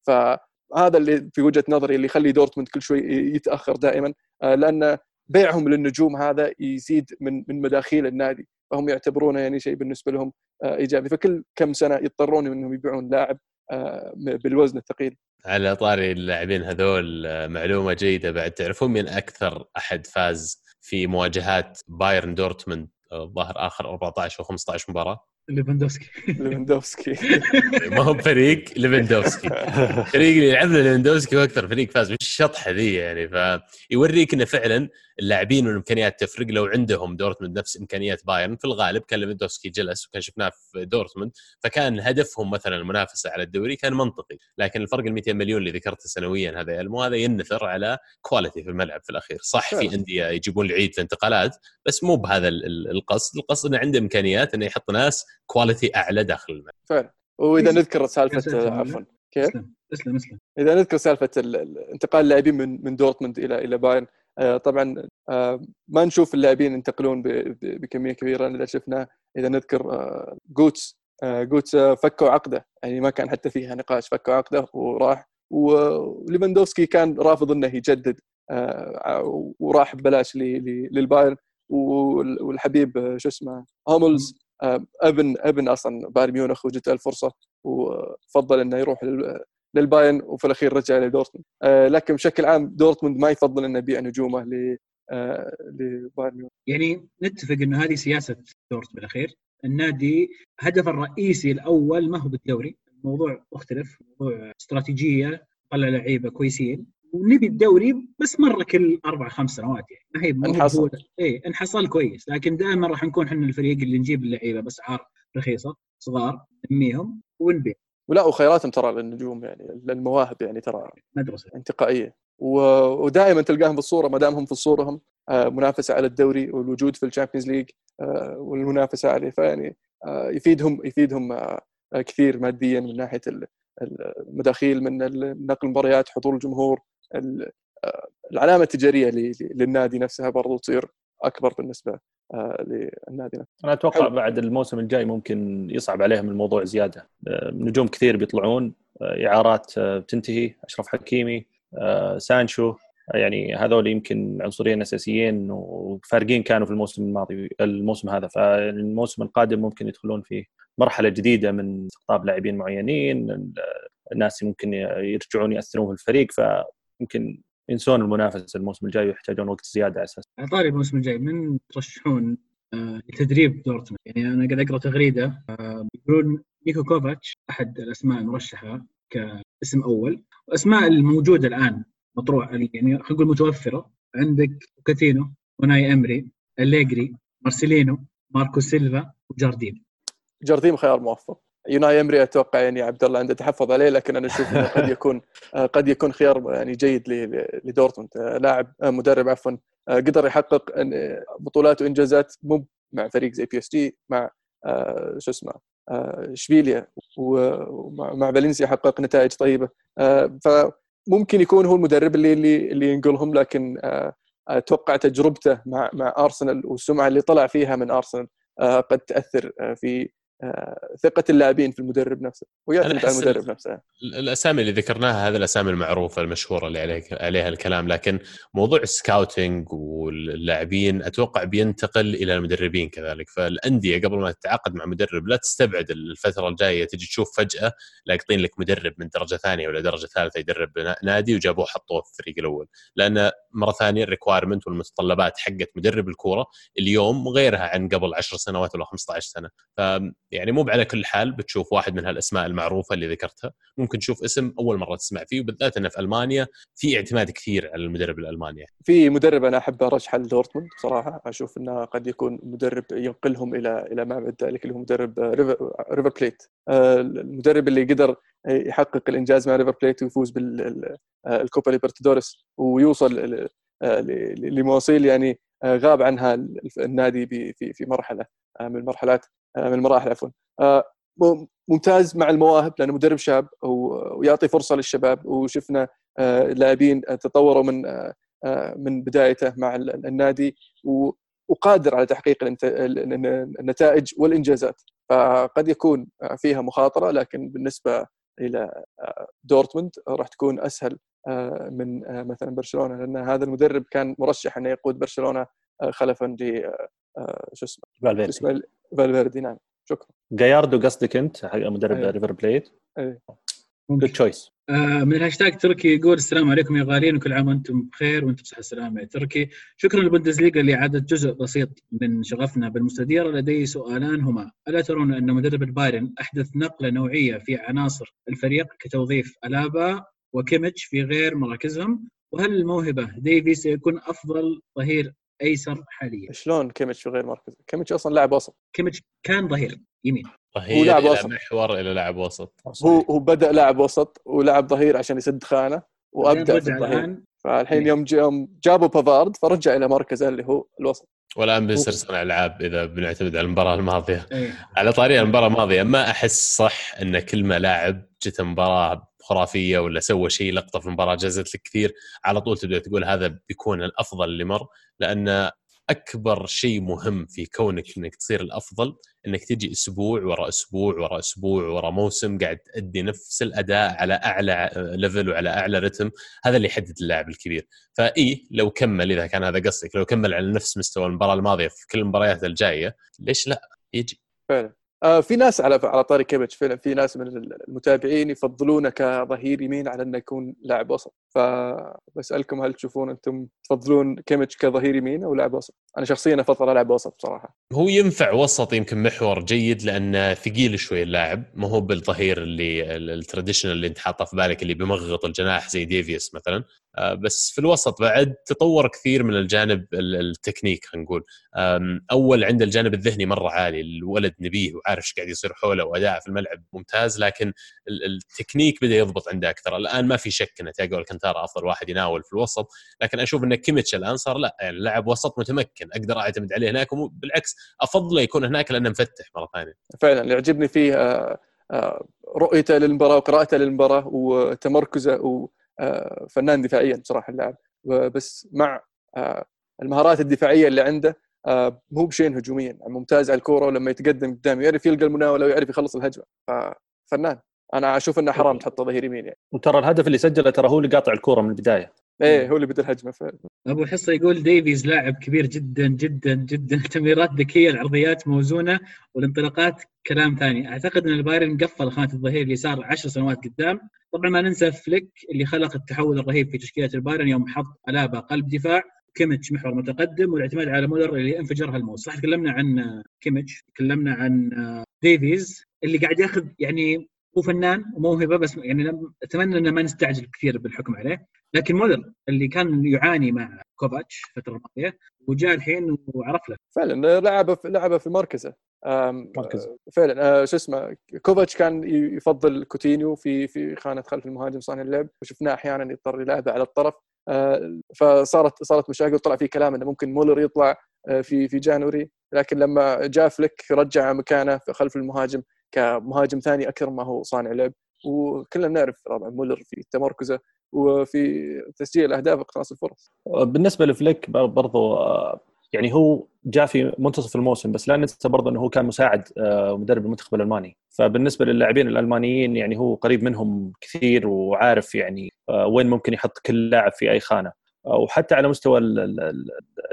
فهذا اللي في وجهة نظري اللي يخلي دورتموند كل شوي يتأخر دائما لأن بيعهم للنجوم هذا يزيد من من مداخيل النادي فهم يعتبرونه يعني شيء بالنسبة لهم آه، إيجابي. فكل كم سنة يضطرون إنهم يبيعون لاعب آه، بالوزن الثقيل. على طاري اللاعبين هذول آه، معلومة جيدة بعد. تعرفون من أكثر أحد فاز في مواجهات بايرن دورتموند الظاهر آخر 14 أو 15 مباراة؟ ليفاندوفسكي. ليفاندوفسكي. ما هو فريق ليفاندوفسكي. فريق اللي يلعب له ليفاندوفسكي هو أكثر فريق فاز بالشطحه ذي يعني. فيوريك إنه فعلا اللاعبين والإمكانيات تفرق. لو عندهم دورتموند نفس إمكانيات بايرن في الغالب كان ليفاندوفسكي جلس وكان شفناه في دورتموند. فكان هدفهم مثلا المنافسة على الدوري كان منطقي. لكن الفرق ال 200 مليون اللي ذكرته سنويا هذا يلمو هذا يأثر على quality في الملعب في الأخير. صح في أندية يجيبون العيد في الانتقالات بس مو بهذا القصد. القصد إنه عنده إمكانيات إنه يحط ناس quality أعلى داخل الملعب. فعلا. وإذا نذكر سالفة عفوا. كيف؟ اسلم اسلم إذا نذكر سالفة انتقال اللاعبين من من دورتموند إلى إلى بايرن آه، طبعا آه، ما نشوف اللاعبين ينتقلون بكمية كبيرة اذا شفنا إذا نذكر آه، جوتسه جوتسه فكوا عقده. يعني ما كان حتى فيها نقاش فكوا عقده وراح. وليفاندوفسكي كان رافض إنه يجدد وراح ببلاش للبايرن. والحبيب شو اسمه هوملز ابن ابن أصلا بايرن ميونخ وجدت الفرصة وفضل إنه يروح للبايرن وفي الأخير رجع لدورتموند آه، لكن بشكل عام دورتموند ما يفضل إنه يبيع نجومه ل آه، لبايرن ميونخ. يعني نتفق انه هذه سياسة دورتموند بالأخير. النادي هدفه الرئيسي الأول ما هو بالدوري. الموضوع مختلف موضوع استراتيجية طلع لعيبة كويسين. ونبي الدوري بس مرة كل أربع خمس سنوات يعني. ما هي انحصل اي انحصل كويس. لكن دائما راح نكون إحنا الفريق اللي نجيب اللعيبة باسعار رخيصة صغار نميهم ونبيع ولا وخياراتهم ترى للنجوم يعني للمواهب يعني ترى مدرسة. انتقائية. ودائما تلقاهم في الصورة ما دام هم في الصورة هم آه، منافسة على الدوري والوجود في الشامبيونز ليج آه، والمنافسة عليه. فيعني آه، يفيدهم يفيدهم كثير ماديا من ناحية المداخيل من نقل المباريات حضور الجمهور العلامة التجارية للنادي نفسها برضو تصير أكبر بالنسبة للنادي نفسه. أنا أتوقع حلو. بعد الموسم الجاي ممكن يصعب عليهم الموضوع زيادة نجوم كثير بيطلعون إعارات بتنتهي أشرف حكيمي سانشو يعني هذول يمكن عنصرين أساسيين وفارقين كانوا في الموسم الماضي الموسم هذا فالموسم القادم ممكن يدخلون في مرحلة جديدة من استقطاب لاعبين معينين الناس ممكن يرجعون يأثرون في الفريق فيمكن ينسون المنافسة الموسم الجاي ويحتاجون وقت زيادة أساسا. على طاري الموسم الجاي من ترشحون آه، لتدريب دورتموند؟ يعني أنا قاعد أقرأ تغريدة آه، يقولون نيكو كوفاتش أحد الأسماء المرشحة كاسم أول. واسماء الموجودة الآن مطروح يعني خلينا نقول متوفرة. عندك كاتينو ويوناي إمري أليجري مارسيلينو ماركو سيلفا وجاردين جاردين خيار موفق. يوناي إمري أتوقع يعني عبد الله عنده تحفظ عليه لكن أنا أشوف إنه قد يكون قد يكون خيار يعني جيد لدورتموند. لاعب مدرب عفوا قدر يحقق بطولات وإنجازات مو مع فريق زي PSG مع شو اسمه إشبيليا ومع فالنسيا حقق نتائج طيبة. ف ممكن يكون هو المدرب اللي اللي اللي ينقلهم لكن آه، أتوقع تجربته مع مع أرسنال والسمعة اللي طلع فيها من أرسنال آه، قد تأثر آه، في آه، ثقة اللاعبين في المدرب نفسه ويعتمد على المدرب نفسه. الأسامي اللي ذكرناها هذه الأسامي المعروفة المشهورة اللي عليك عليها الكلام لكن موضوع ال scouting واللاعبين أتوقع بينتقل إلى المدربين كذلك. فالأندية قبل ما تتعاقد مع مدرب لا تستبعد الفترة الجاية تجي تشوف فجأة لاقطين لك مدرب من درجة ثانية ولا درجة ثالثة يدرب نادي وجابوه حطوه في الفريق الأول. لأن مرة ثانية ال requirement والمتطلبات حقت مدرب الكورة اليوم غيرها عن قبل 10 سنوات ولا 15 سنة. ف يعني مو على كل حال بتشوف واحد من هالأسماء المعروفة اللي ذكرتها. ممكن تشوف اسم أول مرة تسمع فيه وبالذات إنه في ألمانيا في اعتماد كثير على المدرب الألماني. في مدرب أنا احب ارشحه لدورتموند بصراحة. أشوف إنه قد يكون مدرب ينقلهم إلى إلى ما ذلك اللي هو مدرب ريفر بليت. آه، المدرب اللي قدر يحقق الإنجاز مع ريفر بليت ويفوز بالكوبا ليبرتادوريس ويوصل آه، لمواصيل يعني آه، غاب عنها النادي في في مرحلة من المرحلات. آه، من المراحل عفوا. آه، ممتاز مع المواهب لأنه مدرب شاب ويعطي فرصة للشباب. وشفنا آه، لاعبين تطوروا من من بدايته مع النادي. وقادر على تحقيق النتائج والإنجازات. فقد يكون فيها مخاطرة لكن بالنسبة إلى دورتموند راح تكون أسهل من مثلا برشلونة. لأن هذا المدرب كان مرشح إنه يقود برشلونة خلفا ل شو اسمه؟ فالفيردي نعم. شكرا. جاياردو قصدك أنت حق مدرب أيه. ريفر بليت؟ إيه good choice آه من الهاشتاج تركي يقول السلام عليكم يا غاليين وكل عام وأنتم بخير وأنتم بصحة السلامه يا تركي. شكرا للبوندسليغا لإعادة جزء بسيط من شغفنا بالمستديره لدي سؤالان هما ألا ترون أن مدرب البايرن أحدث نقلة نوعية في عناصر الفريق كتوظيف ألابا وكيميتش في غير مراكزهم؟ وهل الموهبة ديفيس سيكون أفضل ظهير أيسر حاليا. شلون كيميتش غير مركز؟ كيميتش أصلا لاعب وسط. كيميتش كان ظهير يمين. ظهير لاعب وسط. محور إلى لاعب وسط. هو هو بدأ لاعب وسط ولعب ظهير عشان يسد خانة وأبدع في الظهير فالحين يوم يوم جابوا بافارد فرجع إلى مركزه اللي هو الوسط. والآن بيصير صانع العاب إذا بنعتمد على المباراة الماضية. أيه. على طاري المباراة الماضية ما أحس صح إن كل ما لاعب جت مباراة خرافية ولا سوى شيء لقطة في المباراة جازت لك كثير على طول تبدأ تقول هذا بيكون الأفضل اللي مر لأن أكبر شيء مهم في كونك إنك تصير الأفضل إنك تجي أسبوع ورا أسبوع ورا أسبوع ورا موسم قاعد تأدي نفس الأداء على أعلى level وعلى أعلى رتم هذا اللي يحدد اللاعب الكبير. فإي لو كمل إذا كان هذا قصدك لو كمل على نفس مستوى المباراة الماضية في كل المباريات الجاية ليش لا؟ يجي. فعلا. في ناس على على طاري فعلا في ناس من المتابعين يفضلونه كظهير يمين على إنه يكون لاعب وسط. فبسألكم هل تشوفون أنتم تفضلون كيميتش كظهير يمين أو لاعب وسط؟ أنا شخصيا أفضل لاعب وسط بصراحة. هو ينفع وسط يمكن محور جيد لأنه ثقيل شوي اللاعب ما هو بالظهير اللي ال traditional اللي أنت حاطه في بالك اللي بيمغط الجناح زي ديفيس مثلا آه، بس في الوسط بعد تطور كثير من الجانب التكنيك خلينا نقول أول عنده الجانب الذهني مرة عالي الولد نبيه وعارف إيش قاعد يصير حوله واداءه في الملعب ممتاز لكن التكنيك بدأ يضبط عنده أكثر الآن ما في شك ان تياجو الكانتارا أفضل واحد يناول في الوسط لكن أشوف إن كيميتش الآن صار لا يعني لاعب وسط متمكن أقدر أعتمد عليه هناك وبالعكس أفضله يكون هناك لأنه مفتح مرة ثانية. فعلا اللي يعجبني فيه آه، آه، رؤيته للمباراة وقراءته للمباراة وتمركزه وفنان دفاعيا بصراحه اللاعب. بس مع المهارات الدفاعية اللي عنده مو بشين هجوميا ممتاز على الكورة ولما يتقدم قدام يعرف يلقى المناولة ويعرف يخلص الهجمة. ففنان أنا أشوف إنه حرام تحطه ظهير يمين يعني. وترى الهدف اللي سجله ترى هو اللي قاطع الكورة من البداية. إيه هو اللي بدا الهجمة فعلا. أبو حصة يقول ديفيز لاعب كبير جدا جدا جدا. التمريرات ذكية العرضيات موزونة والانطلاقات كلام ثاني. أعتقد إن البايرن قفل خانة الظهير اليسار 10 سنوات قدام. طبعا ما ننسى فليك اللي خلق التحول الرهيب في تشكيلة البايرن يوم حط ألابا قلب دفاع. كيميتش محور متقدم والاعتماد على مولر اللي انفجر هالموسم. صح تكلمنا عن كيميتش تكلمنا عن ديفيز اللي قاعد ياخذ يعني هو فنان وموهبة بس يعني أتمنى إنه ما نستعجل كثير بالحكم عليه. لكن مولر اللي كان يعاني مع كوفاتش الفترة الماضية وجاء الحين وعرف له. فعلا لعب لعب في مركزه. مركز. فعلا شو اسمه كوفاتش كان يفضل كوتينيو في في خانة خلف المهاجم صانع اللعب. وشفناه أحيانا يضطر يلعبه على الطرف. فصارت صارت مشاكل طلع في كلام إنه ممكن مولر يطلع في في جانوري. لكن لما جاء فليك رجع مكانه خلف المهاجم كمهاجم ثاني أكثر ما هو صانع لعب. وكلنا نعرف طبعا مولر في تمركزه وفي تسجيل الاهداف واقتناص الفرص. بالنسبة لفليك برضو يعني هو جاء في منتصف الموسم بس لا ننسى برضه إنه هو كان مساعد مدرب المنتخب الألماني. فبالنسبة للاعبين الألمانيين يعني هو قريب منهم كثير وعارف يعني وين ممكن يحط كل لاعب في أي خانة. وحتى على مستوى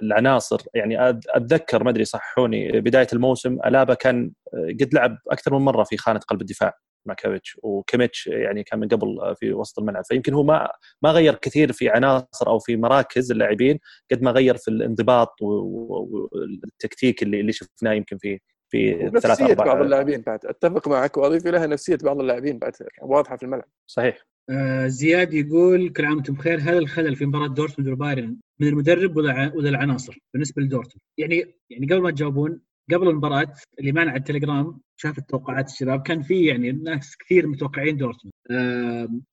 العناصر. يعني أتذكر ما أدري صححوني بداية الموسم ألابا كان قد لعب أكثر من مرة في خانة قلب الدفاع مع كيفيتش وكيميتش يعني كان من قبل في وسط الملعب. فيمكن هو ما ما غير كثير في عناصر أو في مراكز اللاعبين قد ما غير في الانضباط والتكتيك اللي اللي شفناه يمكن في في ثلاث أربع بعض اللاعبين بعد. أتفق معك وأضيف لها نفسية بعض اللاعبين بعد واضحة في الملعب. صحيح. آه زياد يقول كل عام وأنتم بخير هل الخلل في مباراة دورتموند وبايرن من المدرب ولا ولا العناصر بالنسبة لدورتموند؟ يعني يعني قبل ما تجاوبون قبل المباراة اللي معنا على التليجرام شاف توقعات الشباب كان في يعني ناس كثير متوقعين دورتموند.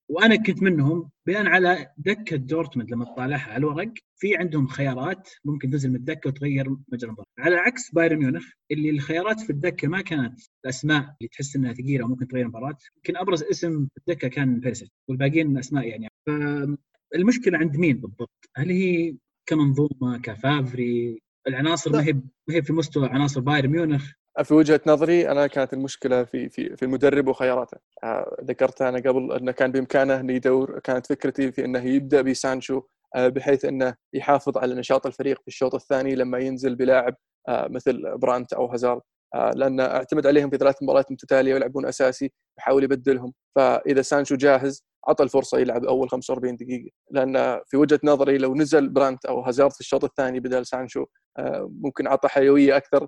وأنا كنت منهم بناء على دكة دورتموند لما تطالعها على الورق في عندهم خيارات ممكن تنزل من الدكة وتغير مجرى المباراة. على عكس بايرن ميونخ اللي الخيارات في الدكة ما كانت الأسماء اللي تحس إنها ثقيلة وممكن تغير المباراة يمكن أبرز اسم في الدكة كان بيرسيتش والباقيين أسماء يعني. فالمشكلة عند مين بالضبط؟ هل هي كمنظومة كفافري؟ العناصر ما هي ما هي في مستوى عناصر بايرن ميونخ؟ في وجهة نظري أنا كانت المشكلة في في في المدرب وخياراته. آه ذكرت أنا قبل إنه كان بإمكانه إنه يدور كانت فكرتي في إنه يبدأ بسانشو آه بحيث إنه يحافظ على نشاط الفريق في الشوط الثاني لما ينزل بلاعب آه مثل برانت أو هازارد. لأن أعتمد عليهم في ثلاث مباريات متتالية ويلعبون أساسي يحاول يبدلهم. فإذا سانشو جاهز عطى الفرصة يلعب أول 45 دقيقة. لأن في وجهة نظري لو نزل برانت أو هازارد في الشوط الثاني بدل سانشو ممكن عطى حيوية أكثر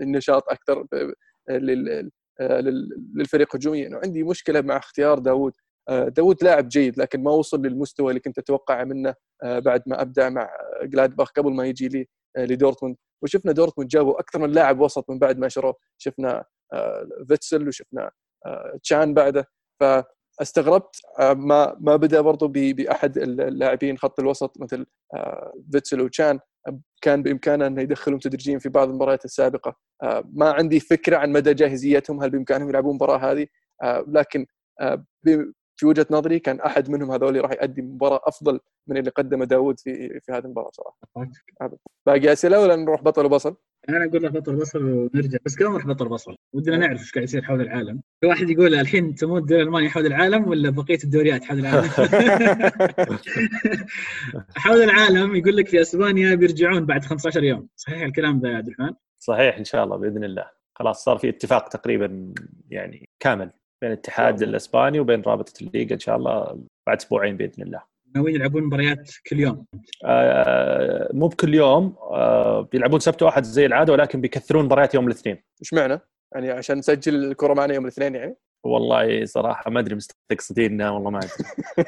النشاط أكثر للفريق هجوميا. وعندي مشكلة مع اختيار داوود. داوود لاعب جيد لكن ما وصل للمستوى اللي كنت اتوقعه منه بعد ما ابدع مع جلادباخ قبل ما يجي لدورتموند. وشفنا دورتموند جابوا أكثر من لاعب وسط من بعد ما شروه. شفنا فيتسل وشفنا تشان بعده. ف استغربت ما ما بدأ برضو بأحد اللاعبين خط الوسط مثل فيتسل وتشان كان بإمكانه انه يدخلهم تدريجيا في بعض المباريات السابقة. ما عندي فكرة عن مدى جاهزيتهم هل بإمكانهم يلعبون المباراة هذه لكن في وجهة نظري كان أحد منهم هذول راح يؤدي مباراة أفضل من اللي قدمه داوود في في هذه المباراة صراحة. باقي أسئلة ولا نروح بطل وبصل؟ أنا أقول له بطل بصل ونرجع. بس قبل نروح بطل بصل ودنا نعرف إيش قاعد يصير حول العالم. في واحد يقول الحين تموت الدوري الالماني حول العالم ولا بقية الدوريات حول العالم؟ حول العالم يقول لك في أسبانيا بيرجعون بعد 15 يوم. صحيح الكلام ذا يا عبد الرحمن؟ صحيح إن شاء الله بإذن الله. خلاص صار في اتفاق تقريبا يعني كامل. بين الاتحاد الإسباني وبين رابطة الليغا إن شاء الله بعد أسبوعين بإذن الله. ناويين يلعبون مباريات كل يوم. آه مو بكل يوم. آه بيلعبون سبت واحد زي العادة ولكن بيكثرون مباريات يوم الاثنين. إيش معنى؟ يعني عشان نسجل الكرة معنا يوم الاثنين يعني؟ والله صراحة ما أدري مستقصديننا والله ما أدري.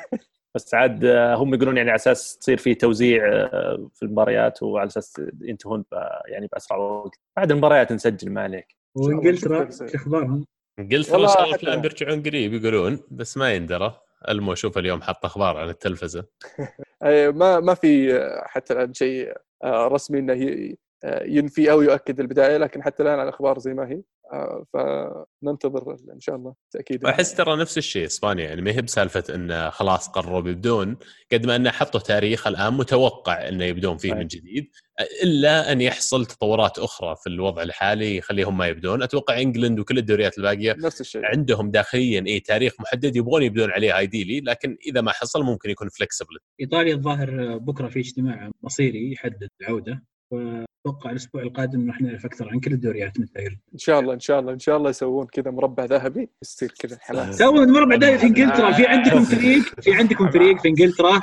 بس عاد هم يقولون يعني على أساس تصير في توزيع في المباريات وعلى أساس ينتهون يعني بأسرع وقت. بعد المباريات نسجل ما عليك. وإنجلترا أخبارهم؟ انجلترا ان شاء الله الان بيرجعون قريب يقولون بس ما يندرى. المو أشوف اليوم حط أخبار عن التلفزة. ما ما في حتى الآن شيء آه، رسمي إنه ينفي أو يؤكد البداية لكن حتى الآن الأخبار زي ما هي. آه، فننتظر إن شاء الله تاكيد واحس ترى نفس الشيء إسبانيا يعني ما هي بسالفة انه خلاص قرروا بيبدون قد ما إنه حطوا تاريخ الآن متوقع إنه يبدون فيه. من جديد إلا أن يحصل تطورات أخرى في الوضع الحالي يخليهم ما يبدون. أتوقع إنجلند وكل الدوريات الباقية نفس الشيء. عندهم داخليا اي تاريخ محدد يبغون يبدون عليه ايديلي لكن إذا ما حصل ممكن يكون فلكسبل إيطاليا الظاهر بكرة في اجتماع مصيري يحدد العوده واتوقع الأسبوع القادم راح نعرف أكثر عن كل الدوريات يرجع. إن شاء الله إن شاء الله إن شاء الله يسوون كذا مربع ذهبي يصير كذا حماس سووا مربع دائري في إنجلترا. في عندكم فريق في عندكم فريق في إنجلترا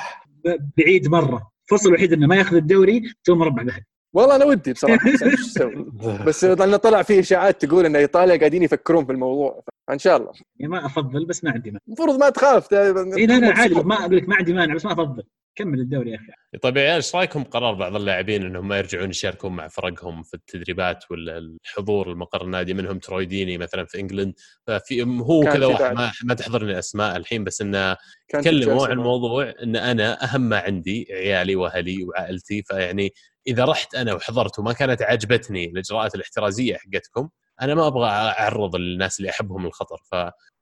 بعيد مرة. الفرصه الوحيده إنه ما ياخذ الدوري سووا مربع ذهبي. والله أنا ودي بصراحة. بس لأنه طلع فيه إشاعات تقول إن إيطاليا قاعدين يفكرون في الموضوع. فان شاء الله. يعني ما أفضل بس ما عندي مانع. المفروض ما تخاف. إي لا لا عادي. ما أقول لك ما عندي مانع بس ما أفضل. كمل الدوري يا أخي. طيب يا عيال إيش رأيكم قرار بعض اللاعبين إنهم ما يرجعون يشاركون مع فرقهم في التدريبات ولا الحضور المقر النادي؟ منهم ترويديني مثلا في إنجلند. ففي هو كذا واحد. ما, ما تحضرني أسماء الحين بس إنه تكلموا عن موضوع إن أنا أهم ما عندي عيالي وأهلي وعائلتي. فيعني إذا رحت أنا وحضرت وما كانت عجبتني الإجراءات الاحترازية حقتكم أنا ما أبغى أعرض الناس اللي أحبهم للخطر ف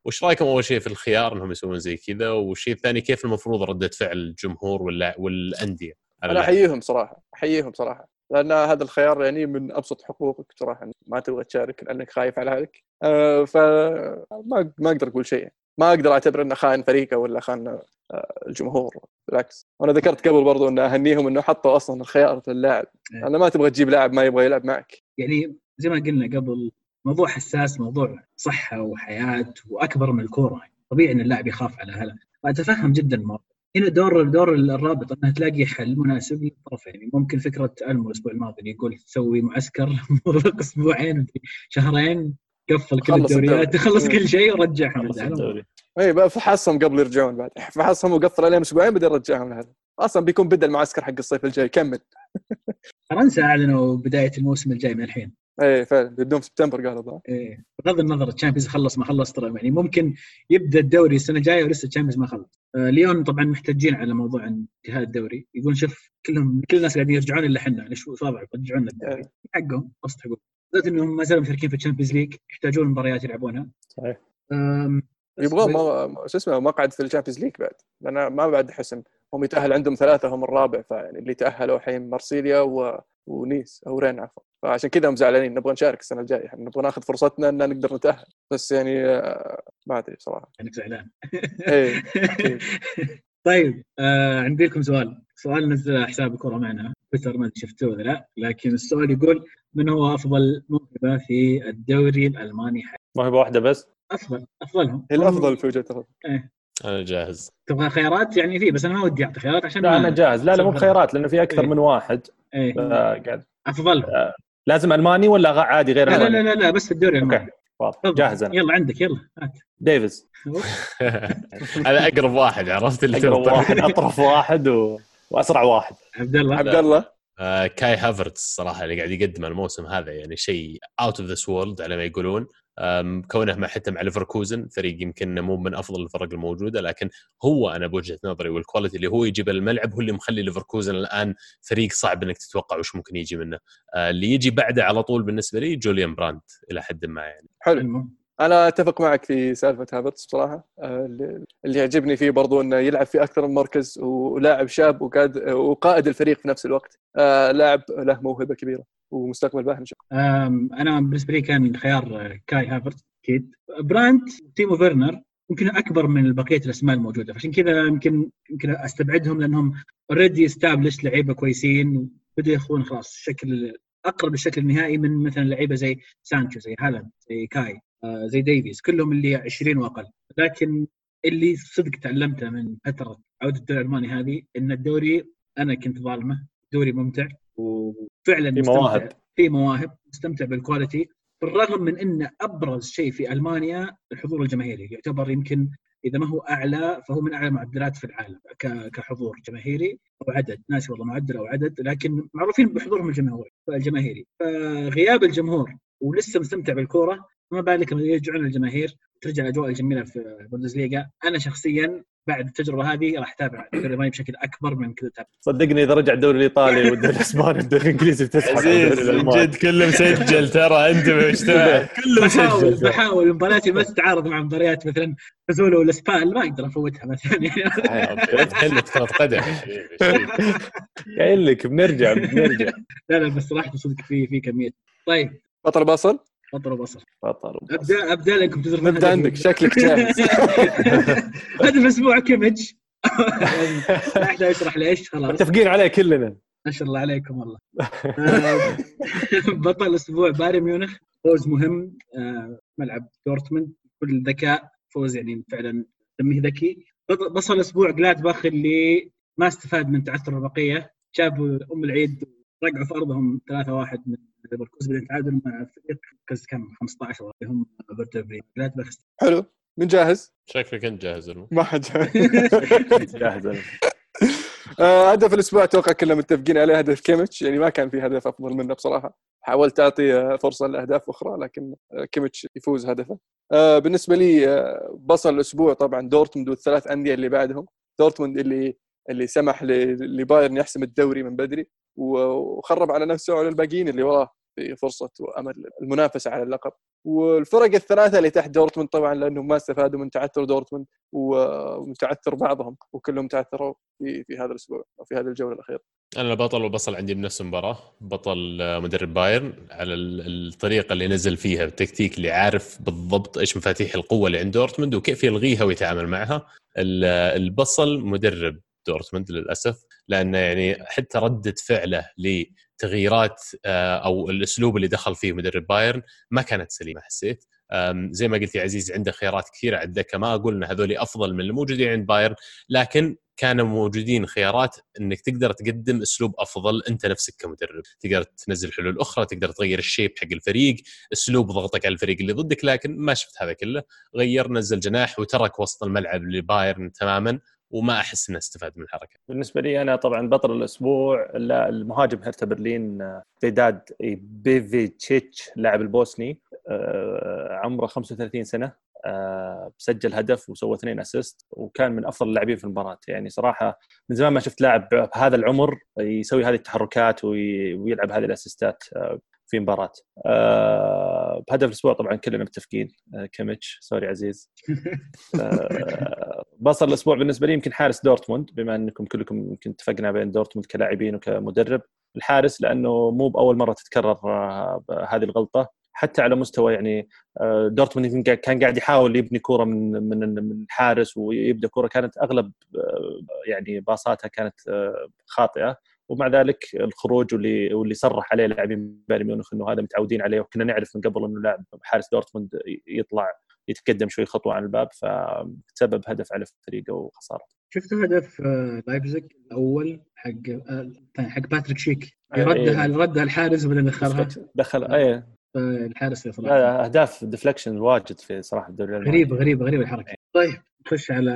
وش رأيكم أول شيء في الخيار إنهم يسوون زي كذا؟ والشيء الثاني كيف المفروض ردة فعل الجمهور ولا والأندية؟ أنا اللاعب؟ أحييهم صراحة أحييهم صراحة. لأن هذا الخيار يعني من أبسط حقوقك صراحة ما تبغى تشارك لأنك خايف على اهلك آه، فما ما أقدر أقول شيء. ما أقدر أعتبر إنه خاين فريقه ولا خان آه، الجمهور. بالعكس. وأنا ذكرت قبل برضو ان أهنيهم إنه حطوا أصلا الخيار للاعب إيه. أنا ما تبغى تجيب لاعب ما يبغى يلعب معك. يعني زي ما قلنا قبل موضوع حساس موضوع صحة وحياة وأكبر من الكورة. طبيعي إن اللاعب يخاف على اهله فاتفهم جدا الموضوع. هنا دور دور الرابط انها تلاقي حل مناسب للطرفين. يعني ممكن فكرة ألمو الأسبوع الماضي اللي يقول تسوي معسكر مغلق أسبوعين شهرين قفل كل خلص الدوريات الدوري. خلص كل شيء ورجعهم اي بقى فحصهم قبل يرجعون بعد. فحصهم وقفل عليهم أسبوعين بعدين رجعهم لهذا. أصلا بيكون بدأ المعسكر حق الصيف الجاي. كمل. فرنسا أعلنوا بداية الموسم الجاي من الحين. اي فعلا. بيبدون في سبتمبر قالوا ذا إيه، بغض النظر ال Champions خلص ما خلص ترى يعني ممكن يبدأ الدوري السنة الجاية ولسه ال Champions ما خلص. آه، ليون طبعا محتجين على موضوع انتهاء الدوري. يقول شوف كلهم كل الناس قاعدين يرجعون إلا إحنا. ليش صابع رجعوا لنا الدوري. إيه. حقهم وسط حقوق بالذات إنهم ما زالوا مشاركين في ال Champions League يحتاجون مباريات يلعبونها. صحيح. يبغون شو اسمه مقعد في ال Champions League بعد. لأن ما بعد حسم هم يتأهل عندهم ثلاثة هم الرابع فيعني اللي تأهلوا الحين مارسيليا و... ونيس أو رين عفوا. فعشان كذا هم زعلانين نبغى نشارك السنة الجاية إحنا نبغى ناخذ فرصتنا إن نقدر نتأهل. بس يعني آه، ما أدري صراحة انك زعلان. إيه أكيد. طيب آه عندي لكم سؤال. سؤال نزل حساب الكره معنا. تويتر ما أدري شفتوه ولا لا لكن السؤال يقول من هو أفضل موهبة في الدوري الألماني حاليا؟ موهبة واحدة بس؟ أفضل أفضلهم. هي الأفضل في وجهة نظري. أنا جاهز. تبغى خيارات؟ يعني في بس أنا ما ودي أعطي خيارات عشان لا أنا جاهز. لا لا مو. بخيارات لأنه في أكثر إيه. من واحد. إيه. فقاعد. افضلهم لازم ألماني ولا عادي غير لا لا ألماني؟ لا لا, لا بس في الدوري واضح. تفضل. جاهز أنا. يلا عندك يلا هات. ديفيز. هذا أقرب واحد عرفت اللي أقرب واحد أطرف واحد و... وأسرع واحد. عبد الله. عبد الله. آه، كاي هافرتس صراحة اللي قاعد يقدم الموسم هذا يعني شيء out of this world على ما يقولون. كونه حتى مع ليفركوزن فريق يمكن مو من أفضل الفرق الموجودة لكن هو أنا بوجهة نظري وال quality اللي هو يجيب الملعب هو اللي مخلي ليفركوزن الآن فريق صعب إنك تتوقع وش ممكن يجي منه. آه، اللي يجي بعده على طول بالنسبة لي جوليان برانت إلى حد ما يعني. حلو. أنا أتفق معك في سالفة هافرتس بصراحة. آه، اللي يعجبني فيه برضو إنه يلعب في أكثر من مركز ولاعب شاب وقائد الفريق في نفس الوقت. آه، لاعب له موهبة كبيرة. ومستقبل باهر إن شاء أم، أنا بالنسبة لي كان خيار كاي هافرتس أكيد برانت تيمو فيرنر يمكن أكبر من بقية الأسماء الموجودة. فعشان كذا يمكن يمكن أستبعدهم لأنهم already established لعيبة كويسين وبدوا ياخذون خلاص شكل أقرب الشكل النهائي من مثلا لعيبة زي سانشو زي هالاند زي كاي آه، زي ديفيز. كلهم اللي 20 وأقل. لكن اللي صدق تعلمته من فترة عودة الدوري الألماني هذه إن الدوري أنا كنت ظالمه. دوري ممتع. وفعلا في. مواهب. في مواهب مستمتع بالكواليتي بالرغم من إن أبرز شيء في ألمانيا الحضور الجماهيري يعتبر يمكن إذا ما هو أعلى فهو من أعلى معدلات في العالم كحضور جماهيري أو عدد ناسي والله معدل أو عدد لكن معروفين بحضورهم الجماهيري فغياب الجمهور ولسه مستمتع بالكورة ما بالك لما يرجعون الجماهير ترجع الأجواء الجميله في البوندسليغا أنا شخصيا بعد التجربة هذه راح أتابع الدوري الألماني بشكل أكبر من كذا أتابع. صدقني إذا رجع الدوري الإيطالي والدوري الأسباني والدوري الإنجليزي بتسحب. جد كله مسجل ترى أنت مجتمع كله بحاول مسجل بحاول. مبارياتي ما تتعارض مع مباريات مثلا فازولو ولا سبال ما أقدر أفوتها مثلا. يعني كرة قدم. قايل لك بنرجع بنرجع. لا لا بس صراحة صدق في في كمية. طيب. بطل بصل بطل وبصل بطل وبس. ابدا ابدا لكم تدرون نبدأ عندك. شكلك جاهز. هدف أسبوع لا احد يشرح ليش خلاص. متفقين عليه كلنا. ما شاء الله عليكم والله. آه، بطل الأسبوع بايرن ميونخ. فوز مهم. آه، ملعب دورتموند. بكل ذكاء. فوز يعني فعلا دمه ذكي. بط- بصل الأسبوع جلادباخ اللي ما استفاد من تعثر البقيه جابوا أم العيد رقعوا في ارضهم 3-1 من ليفركوزن بعدين تعادلوا مع فريق مركز كم؟ 15 اللي هم جلادباخ حلو. من جاهز؟ شكلك أنت جاهز المو. ما حد جاهز. آه، هدف الأسبوع أتوقع كلنا متفقين عليه هدف كيميتش. يعني ما كان في هدف أفضل منه بصراحة. حاولت أعطي آه، فرصة لأهداف أخرى لكن آه، كيميتش يفوز هدفه. آه، بالنسبة لي بصل الأسبوع طبعا دورتموند والثلاث أندية اللي بعدهم. دورتموند اللي اللي سمح ل- لبايرن يحسم الدوري من بدري. وخرب على نفسه وعلى الباقيين اللي وراه في فرصة وأمل المنافسة على اللقب. والفرق الثلاثة اللي تحت دورتموند طبعا لأنهم ما استفادوا من تعثر دورتموند و- ومن تعثر بعضهم وكلهم تعثروا في في هذا الأسبوع أو في هذه الجولة الأخيرة. أنا البطل وبصل عندي بنفس المباراة. بطل مدرب بايرن على ال- الطريقة اللي نزل فيها التكتيك اللي عارف بالضبط إيش مفاتيح القوة اللي عند دورتموند وكيف يلغيها ويتعامل معها. ال- البصل مدرب دورتموند للأسف لأنه يعني حتى ردة فعله لتغييرات آه، أو الأسلوب اللي دخل فيه مدرب بايرن ما كانت سليمة حسيت. زي ما قلت يا عزيز عنده خيارات كثيرة على الدكه ما أقول ان هذول أفضل من الموجودين عند بايرن لكن كانوا موجودين خيارات إنك تقدر تقدم أسلوب أفضل أنت نفسك كمدرب، تقدر تنزل حلول أخرى، تقدر تغير ال shape حق الفريق، أسلوب ضغطك على الفريق اللي ضدك لكن ما شفت هذا كله، غير نزل جناح وترك وسط الملعب لبايرن تماما. وما أحس انه أستفاد من الحركة. بالنسبة لي أنا طبعا بطل الأسبوع لا المهاجم هرتا برلين فيداد بيفيتشيتش اللاعب البوسني آه، عمره 35 سنة آه، سجل هدف وسوى اثنين assist وكان من أفضل اللاعبين في المباراة. يعني صراحة من زمان ما شفت لاعب بهذا العمر يسوي هذه التحركات وي- ويلعب هذه ال assistات آه، في مباراة. بهدف الأسبوع طبعا كلنا متفقين كيميتش sorry عزيز. بصل الأسبوع بالنسبة لي يمكن حارس دورتموند بما أنكم كلكم يمكن اتفقنا بين دورتموند كلاعبين وكمدرب. الحارس لأنه مو بأول مرة تتكرر آه، هذه الغلطة حتى على مستوى يعني آه، دورتموند كان قاعد يحاول يبني كورة من من من الحارس ويبدأ كورة كانت أغلب آه، يعني باصاتها كانت خاطئة. ومع ذلك الخروج واللي واللي صرح عليه لاعبين بايرن ميونخ إنه هذا متعودين عليه وكنا نعرف من قبل إنه لاعب حارس دورتموند يطلع يتقدم شوي خطوة عن الباب فتسبب هدف على فريقه وخسارة. شفت هدف آه، لايبزيج الأول حق آه، حق باتريك شيك. إيه. ردها ردها الحارس وبعدين دخلها. دخل اي آه، الحارس صراحة. لا أهداف deflection واجد في صراحة الدوري غريبه غريبه غريبه الحركة. طيب نخش على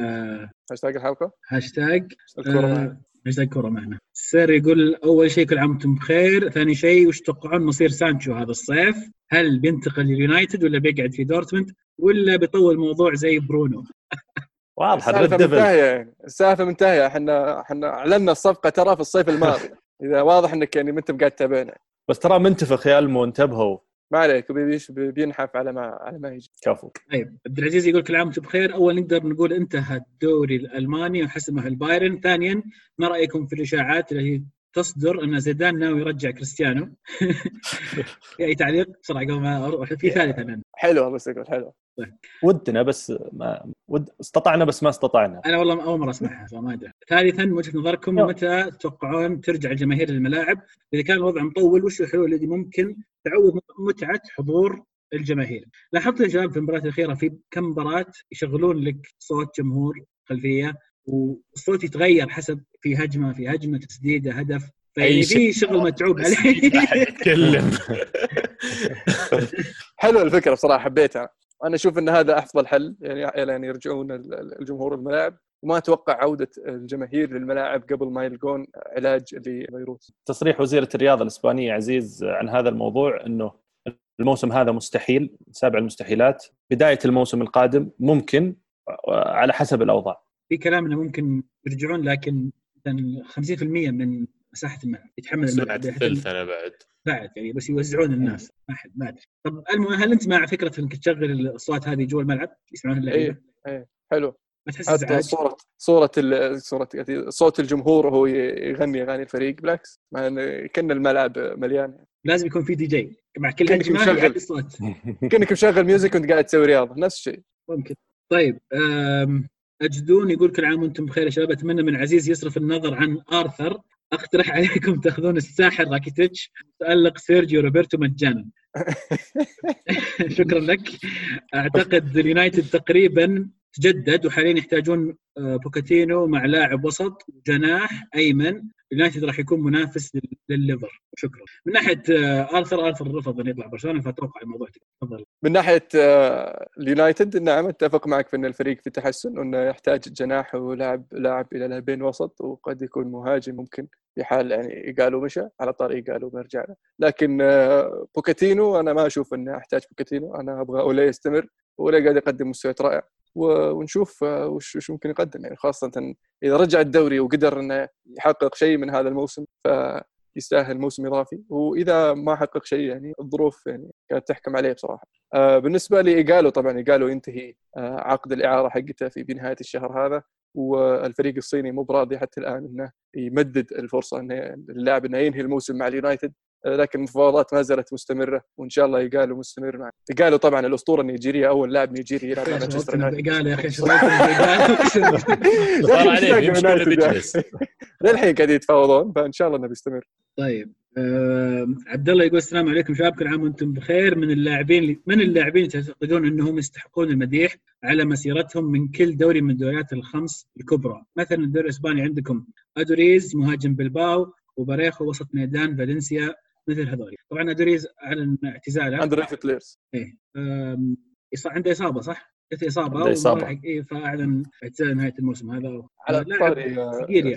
هاشتاج الحلقة؟ هاشتاج آه،. هاشتاج كوره معنا. سير يقول أول شيء كل عام وأنتم بخير ثاني شيء وش تتوقعون مصير سانشو هذا الصيف؟ هل بينتقل لليونايتد ولا بيقعد في دورتموند ولا بيطول الموضوع زي برونو؟ واضح السالفة ال Red Devil منتهية. السالفة منتهية. إحنا إحنا أعلنا الصفقة ترى في الصيف الماضي. إذا واضح إنك يعني ما أنت قاعد تتابعنا. بس ترى منتفخ يا ألمو انتبهوا. ما عليك بيش- بينحف على ما على ما يجي. كفو. طيب عبد العزيز يقول كل عام وأنتم بخير. أول نقدر نقول انتهى الدوري الألماني وحسمه البايرن ثانيا ما رأيكم في الإشاعات التي تصدر أن زيدان ناوي يرجع كريستيانو. في أي تعليق؟ بسرعة قبل ما أروح. في ثالثا أنا. حلوة بس أقول حلوة ودنا بس ما ود استطعنا بس ما استطعنا. أنا والله أول مرة أسمعها فما أدري. ثالثا من وجهة نظركم. متى تتوقعون ترجع الجماهير للملاعب؟ إذا كان الوضع مطول وش الحلول التي ممكن تعوض متعة حضور الجماهير؟ لاحظت يا شباب في المباريات الأخيرة في كم مباراة يشغلون لك صوت جمهور خلفية؟ والصوت يتغير حسب في هجمة في هجمة تسديدة هدف. فيعني في. شغل متعوب عليه. يتكلم. حلوة الفكرة بصراحة حبيتها. أنا أشوف إن هذا أفضل حل يعني يعني يرجعون ال- ال- الجمهور الملاعب. وما أتوقع عودة الجماهير للملاعب قبل ما يلقون علاج لفيروس. تصريح وزيره الرياضة الإسبانية عزيز عن هذا الموضوع إنه الموسم هذا مستحيل سابع المستحيلات. بداية الموسم القادم ممكن على حسب الأوضاع. في كلام إنه ممكن يرجعون لكن مثلاً 50% من مساحة الملعب يتحمل الملعب الثلث أنا بعد. بعد يعني بس يوزعون الناس. ما حد ما أدري. طب المهم هل أنت مع فكرة إنك تشغل الأصوات هذه جوا الملعب؟ يسمعون اللعيبة؟ إيه حلو. ما تحس حتى؟ صورة صورة صورة صوت الجمهور وهو يغني أغاني الفريق بالعكس. كأن الملعب مليان. لازم يكون في دي جي. مع كل كأنك مشغل. كأنك مشغل music وأنت قاعد تسوي رياضة. نفس الشيء. ممكن. طيب أجدون يقول كل عام وأنتم بخير يا شباب. أتمنى من عزيز يصرف النظر عن آرثر. أقترح عليكم تأخذون الساحر راكيتيتش. تالق سيرجيو روبرتو مجانا. شكرا لك. أعتقد اليونايتد تقريبا تجدد وحاليا يحتاجون آه، بوتشيتينو مع لاعب وسط وجناح أيمن. اليونايتد راح يكون منافس لل- للليفر. شكرا. من ناحية آه، آرثر آرثر رفض ان يطلع برشلونة فأتوقع الموضوع تفضل. من ناحية آه، اليونايتد نعم أتفق معك في إن الفريق في تحسن وإنه يحتاج جناح ولاعب لاعب إلى لاعبين وسط وقد يكون مهاجم ممكن في حال يعني إيغالو مشى على طريق إيغالو بيرجع له لكن آه، بوتشيتينو أنا ما أشوف اني احتاج بوتشيتينو أنا أبغى أولي يستمر. أولي قاعد يقدم مستويات رائعة. ونشوف آه، وش ممكن يقدم يعني خاصة إذا رجع الدوري وقدر إنه يحقق شيء من هذا الموسم فيستاهل موسم إضافي. وإذا ما حقق شيء يعني الظروف يعني كانت تحكم عليه بصراحة. آه، بالنسبة لإيجالو طبعا إيجالو ينتهي آه، عقد الإعارة حقته في بنهاية الشهر هذا. والفريق الصيني مو براضي حتى الآن إنه يمدد الفرصة إنه اللاعب إنه ينهي الموسم مع اليونايتد. لكن المفاوضات ما زالت مستمرة وإن شاء الله يقالوا مستمر معه يقالوا طبعا الأسطورة النيجيرية أول لاعب نيجيري يلعب مع مانشستر يونايتد. قال يا أخي شباب صار عليه يمشي ولا بيجلس للحين قاعد يتفاوضون فإن شاء الله إنه بيستمر. طيب آم، عبد الله يقول السلام عليكم. شباب كل عام وأنتم بخير. من اللاعبين اللي- من اللاعبين اللي تعتقدون إنهم يستحقون المديح على مسيرتهم من كل دوري من الدوريات الخمس الكبرى؟ مثلا الدوري الإسباني عندكم أدوريز مهاجم بلباو وباريخو وسط ميدان فالنسيا. مثل هذول. طبعا ادوريز اعلن اعتزاله. اندري فيتليرز إيه. عنده إصابة صح؟ جت إصابة عنده راح- إيه فأعلن اعتزال نهاية الموسم. هذا على لاعب طاري آه، ثقيل يعني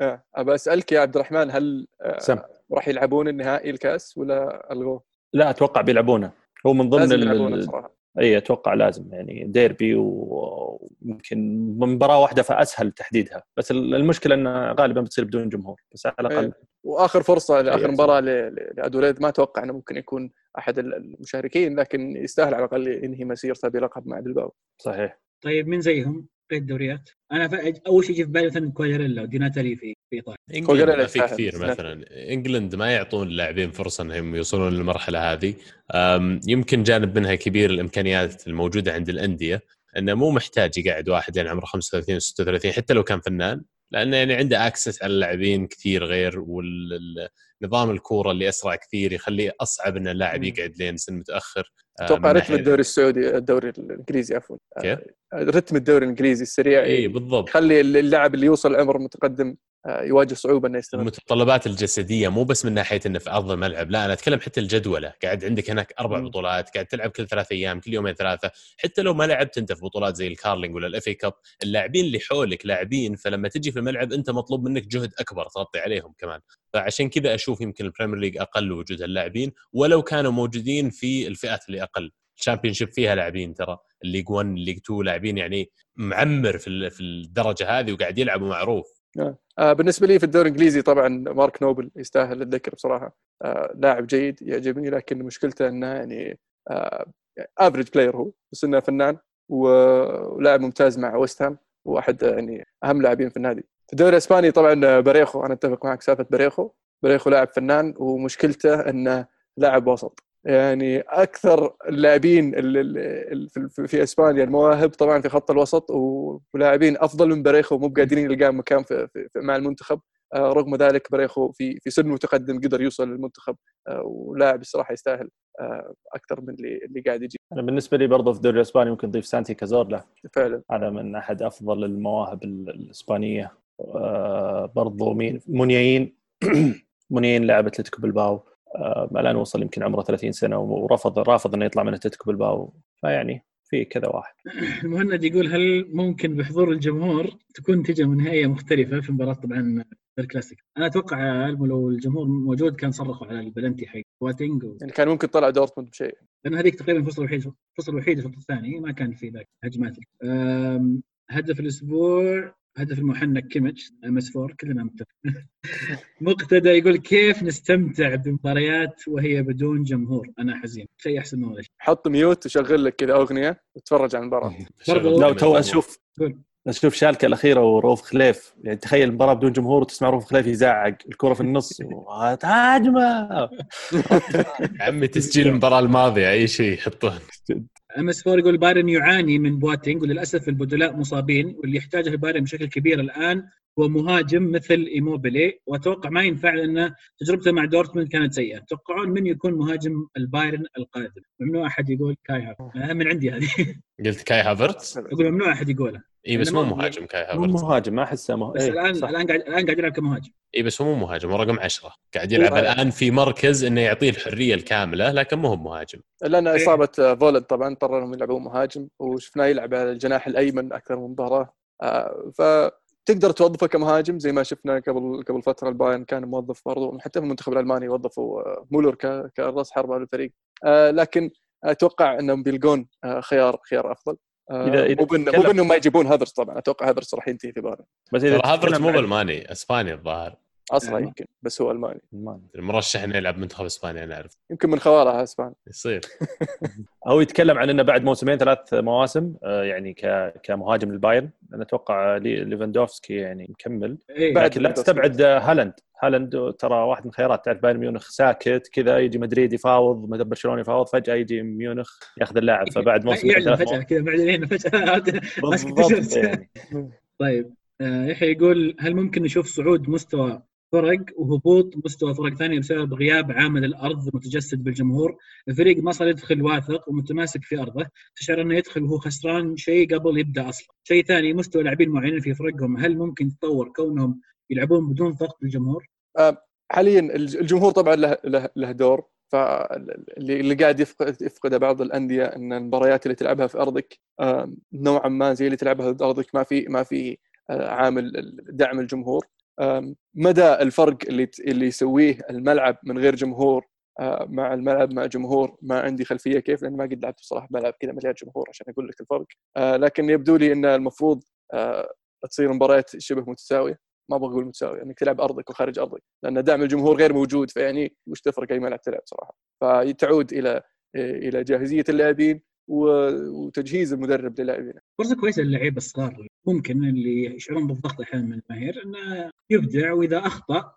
آه، أبى أسألك يا عبد الرحمن هل آه، سم. راح يلعبون النهائي الكأس ولا ألغوه؟ لا أتوقع بيلعبونه. هو من ضمن لازم يلعبونه ال- بصراحه إي أتوقع لازم يعني ديربي ويمكن مباراة واحدة فأسهل تحديدها بس ال- المشكلة انها غالبا بتصير بدون جمهور بس على الأقل إيه. وآخر فرصة لاخر. مباراة ل- ل- لأدوليد ما أتوقع إنه ممكن يكون أحد ال- المشاركين لكن يستاهل على الأقل ينهي مسيرته بلقب مع بلباو صحيح طيب مين زيهم؟ بقية الدوريات؟ أنا. أول شيء يجي في بالي مثلا كوادريلا وديناتالي في في إيطاليا إنجلند في كثير مثلا إنجلند ما يعطون اللاعبين فرصة إنهم يوصلون للمرحلة هذه يمكن جانب منها كبير الإمكانيات الموجودة عند الأندية إنه مو محتاج يقعد واحد يعني عمره 35 و 36 حتى لو كان فنان لأنه يعني عنده access على اللاعبين كثير غير والنظام الكورة اللي أسرع كثير يخليه أصعب إن اللاعب. يقعد لين سن متأخر آه، أتوقع رتم الدوري السعودي الدوري الإنجليزي عفوا؟ آه، رتم الدوري الإنجليزي السريع اي بالضبط يخلي اللاعب اللي يوصل عمر متقدم آه، يواجه صعوبة إنه يستمر المتطلبات الجسدية مو بس من ناحية إنه في أرض الملعب لا أنا أتكلم حتى الجدولة قاعد عندك هناك أربع. بطولات قاعد تلعب كل ثلاث أيام كل يومين ثلاثة حتى لو ما لعبت أنت في بطولات زي ال Carling ولا ال FA Cup اللاعبين اللي حولك لاعبين فلما تجي في الملعب أنت مطلوب منك جهد أكبر تغطي عليهم كمان فعشان كذا أشوف يمكن ال Premier League أقل وجود اللاعبين ولو كانوا موجودين في الفئات اللي أقل. ال Championship فيها لاعبين ترى. ال League 1 ال League 2 لاعبين يعني معمر في في الدرجة هذه وقاعد يلعب ومعروف آه، بالنسبة لي في الدوري الإنجليزي طبعا مارك نوبل يستاهل الذكر بصراحة. آه، لاعب جيد يعجبني لكن مشكلته إنه يعني average player هو بس إنه فنان ولاعب ممتاز مع ويست هام واحد آه، يعني أهم لاعبين في النادي. في الدوري الإسباني طبعا آه، باريخو أنا أتفق معك سالفة باريخو. باريخو لاعب فنان ومشكلته إنه لاعب وسط. يعني أكثر اللاعبين ال- ال- ال- في- إسبانيا المواهب طبعا في خط الوسط ولاعبين أفضل من باريخو مو قادرين يلقى مكان في مع المنتخب. آه، رغم ذلك باريخو في في سن متقدم قدر يوصل للمنتخب آه، ولاعب الصراحة يستاهل أكثر من اللي اللي قاعد يجي. أنا بالنسبة لي برضه في الدوري الإسباني ممكن نضيف سانتي كازورلا فعلا. هذا من أحد أفضل المواهب ال- الإسبانية. برضو مين مونياين. مونياين لاعب أتلتيكو بلباو آه، الآن وصل يمكن عمره 30 سنة ورفض رافض إنه يطلع من أتلتيكو بلباو فيعني في كذا واحد. المهند يقول هل ممكن بحضور الجمهور تكون نتيجة نهائية مختلفة في مباراه طبعا Der Klassiker أنا أتوقع لو الجمهور موجود كان صرخوا على البلنتي حق بواتينج و... يعني كان ممكن طلع دورتموند بشيء. لأن هذيك تقريبا الفرصة الوحيده الفرصة الوحيدة في الشوط الثاني ما كان في ذاك هجمات. هدف الأسبوع هدف المحنك كيميتش MS 4 كلنا متفقين. مقتدى يقول كيف نستمتع بمباريات وهي بدون جمهور؟ أنا حزين. شيء أحسن من ولا شيء حط mute وشغل لك كذا أغنية وتفرج على المباراة. برضو- لا تو أشوف. أشوف شالكة الأخيرة ورؤوف خليف. يعني تخيل المباراة بدون جمهور وتسمع رؤوف خليف يزعق الكرة في النص. هجمة. يا عمي تسجيل المباراة الماضية أي شيء يحطون MS 4 يقول بايرن يعاني من بواتينج وللأسف البدلاء مصابين واللي يحتاجه البايرن بشكل كبير الآن هو مهاجم مثل إيموبيلي. وأتوقع ما ينفع لأن تجربته مع دورتموند كانت سيئة، تتوقعون من يكون مهاجم البايرن القادم؟ ممنوع أحد يقول كاي هافرتز. آه، من عندي هذه. قلت كاي هافرتس أقول ممنوع أحد يقولها اي بس مو مهاجم كاي مو هافرتس مهاجم ما أحسه مه... بس إيه، الان صح. الآن قاعد الآن قاعد يلعب كمهاجم. اي بس هو مو مهاجم هو رقم 10 قاعد يلعب هو- الآن في مركز إنه يعطيه الحرية الكاملة لكن مو هو مهاجم. لأن إيه. إصابة آه، فولاند طبعا اضطروا إنهم يلعبون مهاجم وشفناه يلعب على الجناح الأيمن أكثر من مباراة. آه، فتقدر توظفه كمهاجم زي ما شفنا قبل قبل فترة البايرن كان موظف برضو حتى في المنتخب الألماني وظفوا آه، مولر ك- كراس حربة للفريق آه، لكن أتوقع إنهم بيلقون خيار خيار أفضل. آه، إذا- إذا مو بإنهم ما يجيبون هافرتس طبعا. أتوقع هافرتس راح ينتهي في بايرن بس إذا هافرتس تتكلم مو بألماني إسباني الظاهر. أصلا أيوة. يمكن بس هو ألماني. ما- المرشح انه يلعب منتخب إسبانيا أنا أعرف. يمكن من خوالها اسبان يصير. هو يتكلم عن إنه بعد موسمين ثلاث مواسم آه، يعني ك... كمهاجم للبايرن. أنا أتوقع لي- ليفاندوفسكي يعني مكمل. إيه. بعد لكن لا تستبعد آه، هالاند. هالاند ترى واحد من الخيارات تعرف بايرن ميونخ ساكت كذا يجي مدريد يفاوض مدرب برشلونة يفاوض فجأة يجي ميونخ ياخذ اللاعب فبعد موسم يعلن ثلاث فجأة كذا بعدين فجأة. بالضبط. يعني. طيب آه، يحيى يقول هل ممكن نشوف صعود مستوى فرق وهبوط مستوى فرق ثانية بسبب غياب عامل الأرض المتجسد بالجمهور، الفريق ما صار يدخل واثق ومتماسك في أرضه، تشعر أنه يدخل وهو خسران شيء قبل يبدأ أصلا. شيء ثاني مستوى لاعبين معينين في فرقهم هل ممكن يتطور كونهم يلعبون بدون ضغط الجمهور؟ حاليا الج- الجمهور طبعا له له, له دور فاللي اللي قاعد يفقد يفقده بعض الأندية إن المباريات اللي تلعبها في أرضك آم، نوعا ما زي اللي تلعبها في أرضك ما في ما في آه، عامل دعم الجمهور مدى الفرق اللي اللي يسويه الملعب من غير جمهور مع الملعب مع جمهور ما عندي خلفية كيف لأن ما قد لعبت بصراحة ملعب كذا مليان جمهور عشان أقول لك الفرق. لكن يبدو لي إن المفروض تصير مباريات شبه متساوية. ما أبغى أقول متساوية انك تلعب أرضك وخارج أرضك لأن دعم الجمهور غير موجود فيعني وش تفرق أي ملعب تلعب صراحة فتعود إلى إلى جاهزية اللاعبين وتجهيز المدرب للاعبين. فرصة كويسة للعيبه الصغار. ممكن اللي يشعرون بالضغط أحيانا من الجماهير إنه يبدع وإذا أخطأ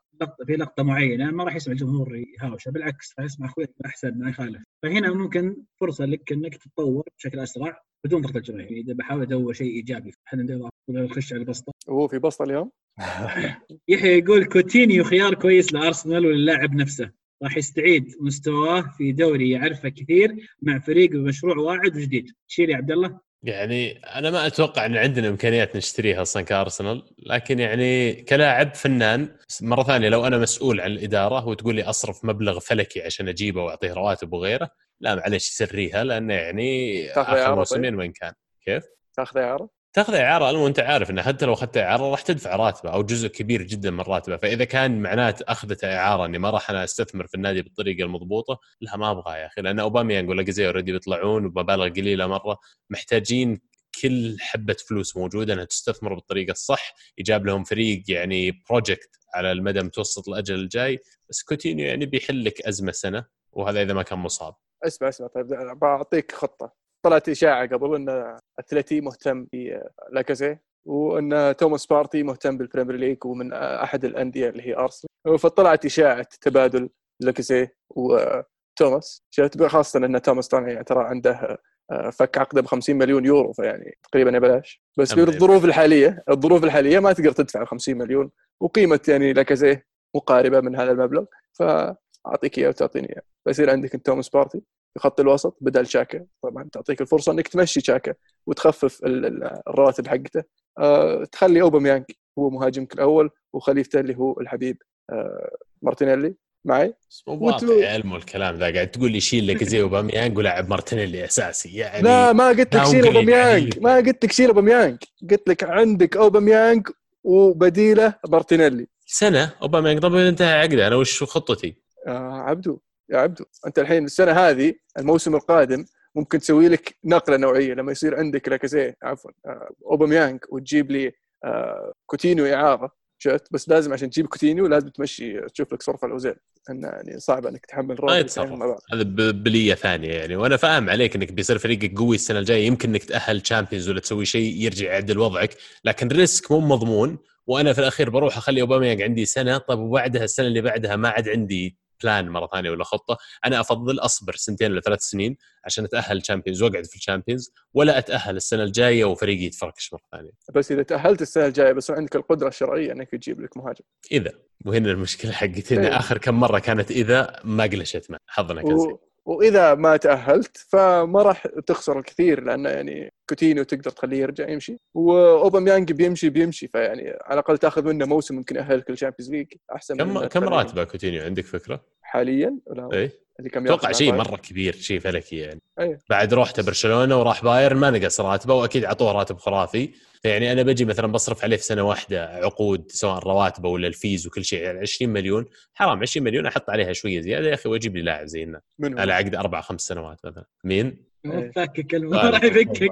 في لقطة معينة ما راح يسمع الجمهور يهاوشه بالعكس راح يسمع أخوي أحسن ما يخالف. فهنا ممكن فرصة لك إنك تتطور بشكل أسرع بدون ضغط الجماهير. يعني إذا بحاول أدور شيء إيجابي إحنا نخش على البسطة؟ وهو في بسطة اليوم؟ يحيى يقول كوتينيو خيار كويس لأرسنال وللاعب نفسه. راح يستعيد مستواه في دوري يعرفه كثير مع فريق بمشروع واعد وجديد. شيل يا عبد الله. يعني أنا ما أتوقع إن عندنا إمكانيات نشتريها أصلا كأرسنال لكن يعني كلاعب فنان مرة ثانية لو أنا مسؤول عن الإدارة وتقول لي أصرف مبلغ فلكي عشان أجيبه وأعطيه رواتب وغيره لا معلش سريها لأنه يعني آخر موسمين وين كان. كيف؟ تاخذ إعارة؟ تاخذ إعارة المهم انت عارف انه حتى لو أخذت إعارة راح تدفع راتبه أو جزء كبير جدا من راتبه. فإذا كان معناته اخذته إعارة إني ما راح أنا أستثمر في النادي بالطريقة المضبوطة لا ما أبغى يا أخي. لأن أوباميانج ولاكازي already بيطلعون بمبالغ قليلة مرة محتاجين كل حبة فلوس موجودة إنها تستثمر بالطريقة الصح. يجاب لهم فريق يعني project على المدى المتوسط الاجل الجاي. بس كوتينيو يعني بيحل لك أزمة سنة وهذا إذا ما كان مصاب. اسمع اسمع. طيب بعطيك خطة. طلعت إشاعة قبل ان اتلتي مهتم بلاكازي وأن توماس بارتي مهتم بال Premier League ومن أحد الأندية اللي هي أرسنال. فطلعت إشاعة تبادل لاكازي وتوماس. خاصة أن توماس طبعا ترى عنده آه، فك عقده ب 50 مليون يورو فيعني تقريبا ببلاش بس أما بالظروف الحالية الظروف الحالية ما تقدر تدفع 50 مليون وقيمة يعني لاكازي مقاربة من هذا المبلغ. فأعطيك إياه وتعطيني إياه. فيصير عندك توماس بارتي في خط الوسط بدل شاكا. طبعا تعطيك الفرصة إنك تمشي شاكا. وتخفف ال- ال- الرواتب حقته. أه تخلي اوباميانج هو مهاجمك الأول وخليفته اللي هو الحبيب أه مارتينيلي معي. بس مو واقعي يا المو الكلام ذا قاعد تقول لي شيل لك زي اوباميانج ولاعب مارتينيلي أساسي يعني لا ما قلت لك شيل اوباميانج. ما قلت لك شيل اوباميانج قلت لك عندك اوباميانج وبديله مارتينيلي. سنة؟ اوباميانج طب انتهى عقده أنا وش خطتي؟ آه عبدو يا عبدو. أنت الحين السنة هذه الموسم القادم ممكن تسوي لك نقلة نوعية لما يصير عندك لاكازيه عفوا آه اوباميانج وتجيب لي آه كوتينيو إعارة شفت؟ بس لازم عشان تجيب كوتينيو لازم تمشي تشوف لك صرف الاوزيل انه يعني صعب إنك تحمل راتب بعض. هذا بلية ثانية يعني. وأنا فاهم عليك إنك بيصير فريقك قوي السنة الجاية. يمكن إنك تأهل Champions ولا تسوي شيء يرجع يعدل وضعك لكن risk مو مضمون. وأنا في الأخير بروح أخلي اوباميانج عندي سنة. طب وبعدها السنة اللي بعدها ما عاد عندي plan مرة ثانية ولا خطة أنا أفضل أصبر سنتين ولا ثلاث سنين عشان أتأهل Champions وأقعد في ال Champions ولا أتأهل السنة الجاية وفريقي يتفركش مرة ثانية. بس إذا تأهلت السنة الجاية بس عندك القدرة الشرعية إنك تجيب لك مهاجم. إذا وهنا المشكلة حقتي إن إيه. آخر كم مرة كانت إذا ما قلشت معه حظنا كان و... وإذا ما تأهلت فما راح تخسر الكثير لأنه يعني كوتينيو تقدر تخليه يرجع يمشي. وأوباميانج بيمشي بيمشي. فيعني على الأقل تأخذ منه موسم ممكن يأهلك ال Champions League أحسن كم من كم. راتبه كوتينيو؟ عندك فكرة؟ حاليا؟ ولا اي اللي كم أتوقع شيء مره كبير شيء فلكي يعني. أيوه. بعد روحته برشلونة وراح بايرن ما نقص راتبه وأكيد أعطوه راتب خرافي. فيعني أنا بجي مثلا بصرف عليه في سنة واحدة عقود سواء رواتبه ولا ال fees وكل شيء يعني 20 مليون. حرام 20 مليون أحط عليها شوية زيادة يا أخي وأجيب لي لاعب زي الناس منهم على عقد أربع خمس سنوات مثلا. مين؟ ما راح يفكك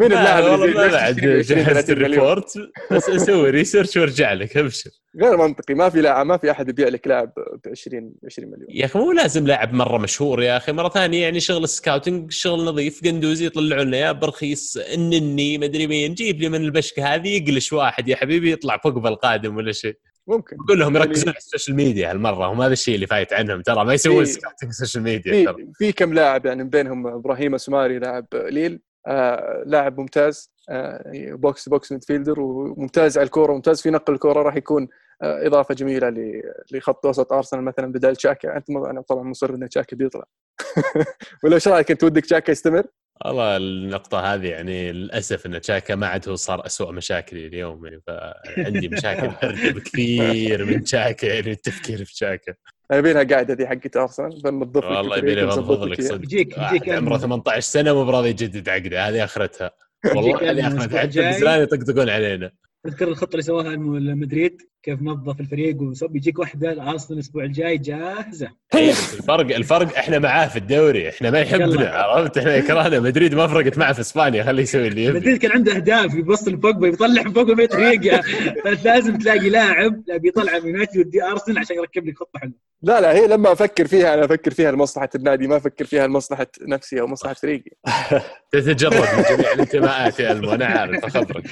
مين اللاعب لا، اللي 20 جهزت 30 مليون؟ ال report بس أسوي research وارجع لك ابشر. غير منطقي ما في لاعب ما في أحد يبيع لك لاعب ب 20 20 مليون. يا أخي مو لازم لاعب مرة مشهور يا أخي. مرة ثانية يعني شغل ال scouting شغل نظيف. قندوزي يطلعوا لنا اياه برخيص النني مدري مين. جيب لي من البشكة هذه يقلش واحد يا حبيبي يطلع فوق القادم ولا شيء. ممكن. قول لهم يركزون يعني- على ال social media هالمرة هم هذا الشيء اللي فايت عنهم ترى ما يسوون في- scouting ال social media ترى. في في كم لاعب يعني من بينهم إبراهيم اسماري لاعب ليل آه لاعب ممتاز آه box box midfielder وممتاز على الكورة وممتاز في نقل الكورة راح يكون آه إضافة جميلة ل- لخط وسط أرسنال مثلا بدل تشاكا. أنت أنا طبعا مصر إن تشاكا بيطلع. ولا إيش رأيك أنت؟ ودك تشاكا يستمر؟ والله النقطة هذه يعني للأسف أن تشاكا ما عاد هو صار أسوأ مشاكلي اليوم يعني فعندي مشاكل بكثير من تشاكا يعني التفكير في تشاكا. يبينها قاعدة ذي حقت أرسنال بننظف لك والله ونظبط بنفض لك. صدق. يجيك واحد يجيك عمره 18 سنة مو براضي يجدد عقده هذه آخرتها. والله هذه آخرتها. حتى. البزران يطقطقون علينا. تذكر الخطة اللي سواها مدريد كيف نظف الفريق وصب يجيك واحدة ارسنال الأسبوع الجاي جاهزة. الفرق الفرق إحنا معاه في الدوري إحنا ما يحبنا. عرفت؟ إحنا يكرهنا مدريد ما فرقت معه في إسبانيا خليه يسوي اللي يبي. مدريد كان عنده أهداف يبص لفوق يطلع من فوق بطريقه فلازم تلاقي لاعب بيطلع من يونايتد يودي أرسنال عشان يركب لك خطة حلوة. لا لا هي لما أفكر فيها أنا أفكر فيها لمصلحة النادي ما أفكر فيها لمصلحة نفسي أو مصلحة فريقي. تتجرد من جميع الانتماءات يا ألمو أنا عارف أخبرك.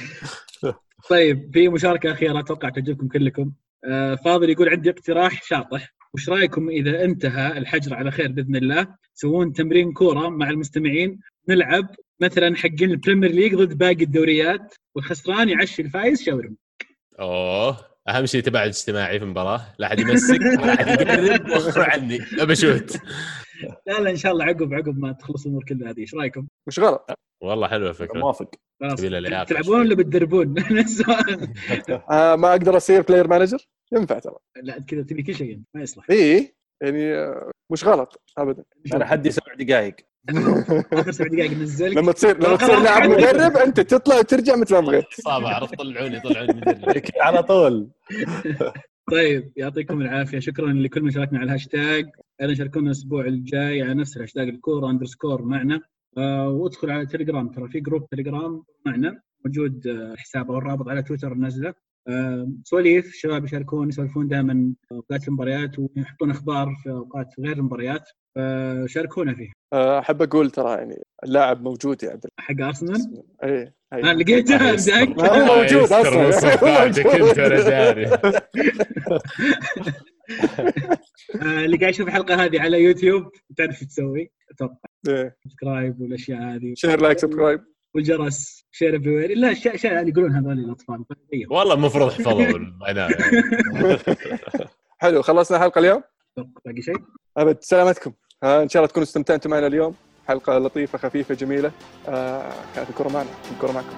طيب في مشاركة أخيرة أتوقع تعجبكم كلكم. آه، فاضل يقول عندي اقتراح شاطح. وش رأيكم إذا انتهى الحجر على خير بإذن الله تسوون تمرين كورة مع المستمعين نلعب مثلا حقين ال Premier League ضد باقي الدوريات والخسران يعشي الفايز شاورما أوه أهم شيء تباعد اجتماعي في المباراة لا أحد يمسك لا أحد يقرب عني أبى أشوت. لا لا إن شاء الله عقب عقب ما تخلص الأمور كلها هذه. إيش رأيكم؟ مش غلط؟ والله حلوة الفكرة. موافق. تلعبون ولا بتدربون؟ آه ما أقدر أصير player manager ينفع ترى. لا كذا تبي كل شيء ما يصلح. إي يعني آه، مش غلط ابدا. أنا حدي سبع دقائق آخر سبع دقائق ننزلك لما تصير لما تصير لاعب مدرب أنت تطلع وترجع مثل ما بغيت. صعب عرفت طلعوني طلعوني مدرب. على طول. طيب يعطيكم العافية. شكرا لكل من شاركنا على الهاشتاج. أيضا شاركونا الأسبوع الجاي على نفس الهاشتاج الكوره underscore معنا. آه وادخل على تليجرام ترى في group تليجرام معنا موجود آه، حسابه والرابط على تويتر نازله آه سواليف شباب يشاركون يسولفون دائما أوقات المباريات ويحطون أخبار في أوقات غير المباريات فشاركونا فيه آه، أحب أقول ترى يعني اللاعب موجود يا عبد حق أرسنال؟ اي آه اي لقيته الله يستر. متأكد. ما هو موجود هو بعدك موجود. أنت داري. آه، اللي قاعد يشوف الحلقة هذه على يوتيوب تعرف شو تسوي؟ أتوقع إيه. subscribe والأشياء هذه. share like subscribe والجرس share everywhere لا اشياء اللي يقولون هذول الأطفال. طيب. والله المفروض احفظوا العناء حلو خلصنا الحلقة اليوم؟ باقي شيء؟ أبد سلامتكم. آه إن شاء الله تكونوا استمتعتوا معنا اليوم. حلقة لطيفة خفيفة جميلة. آه كانت الكره معنا. الكره معكم.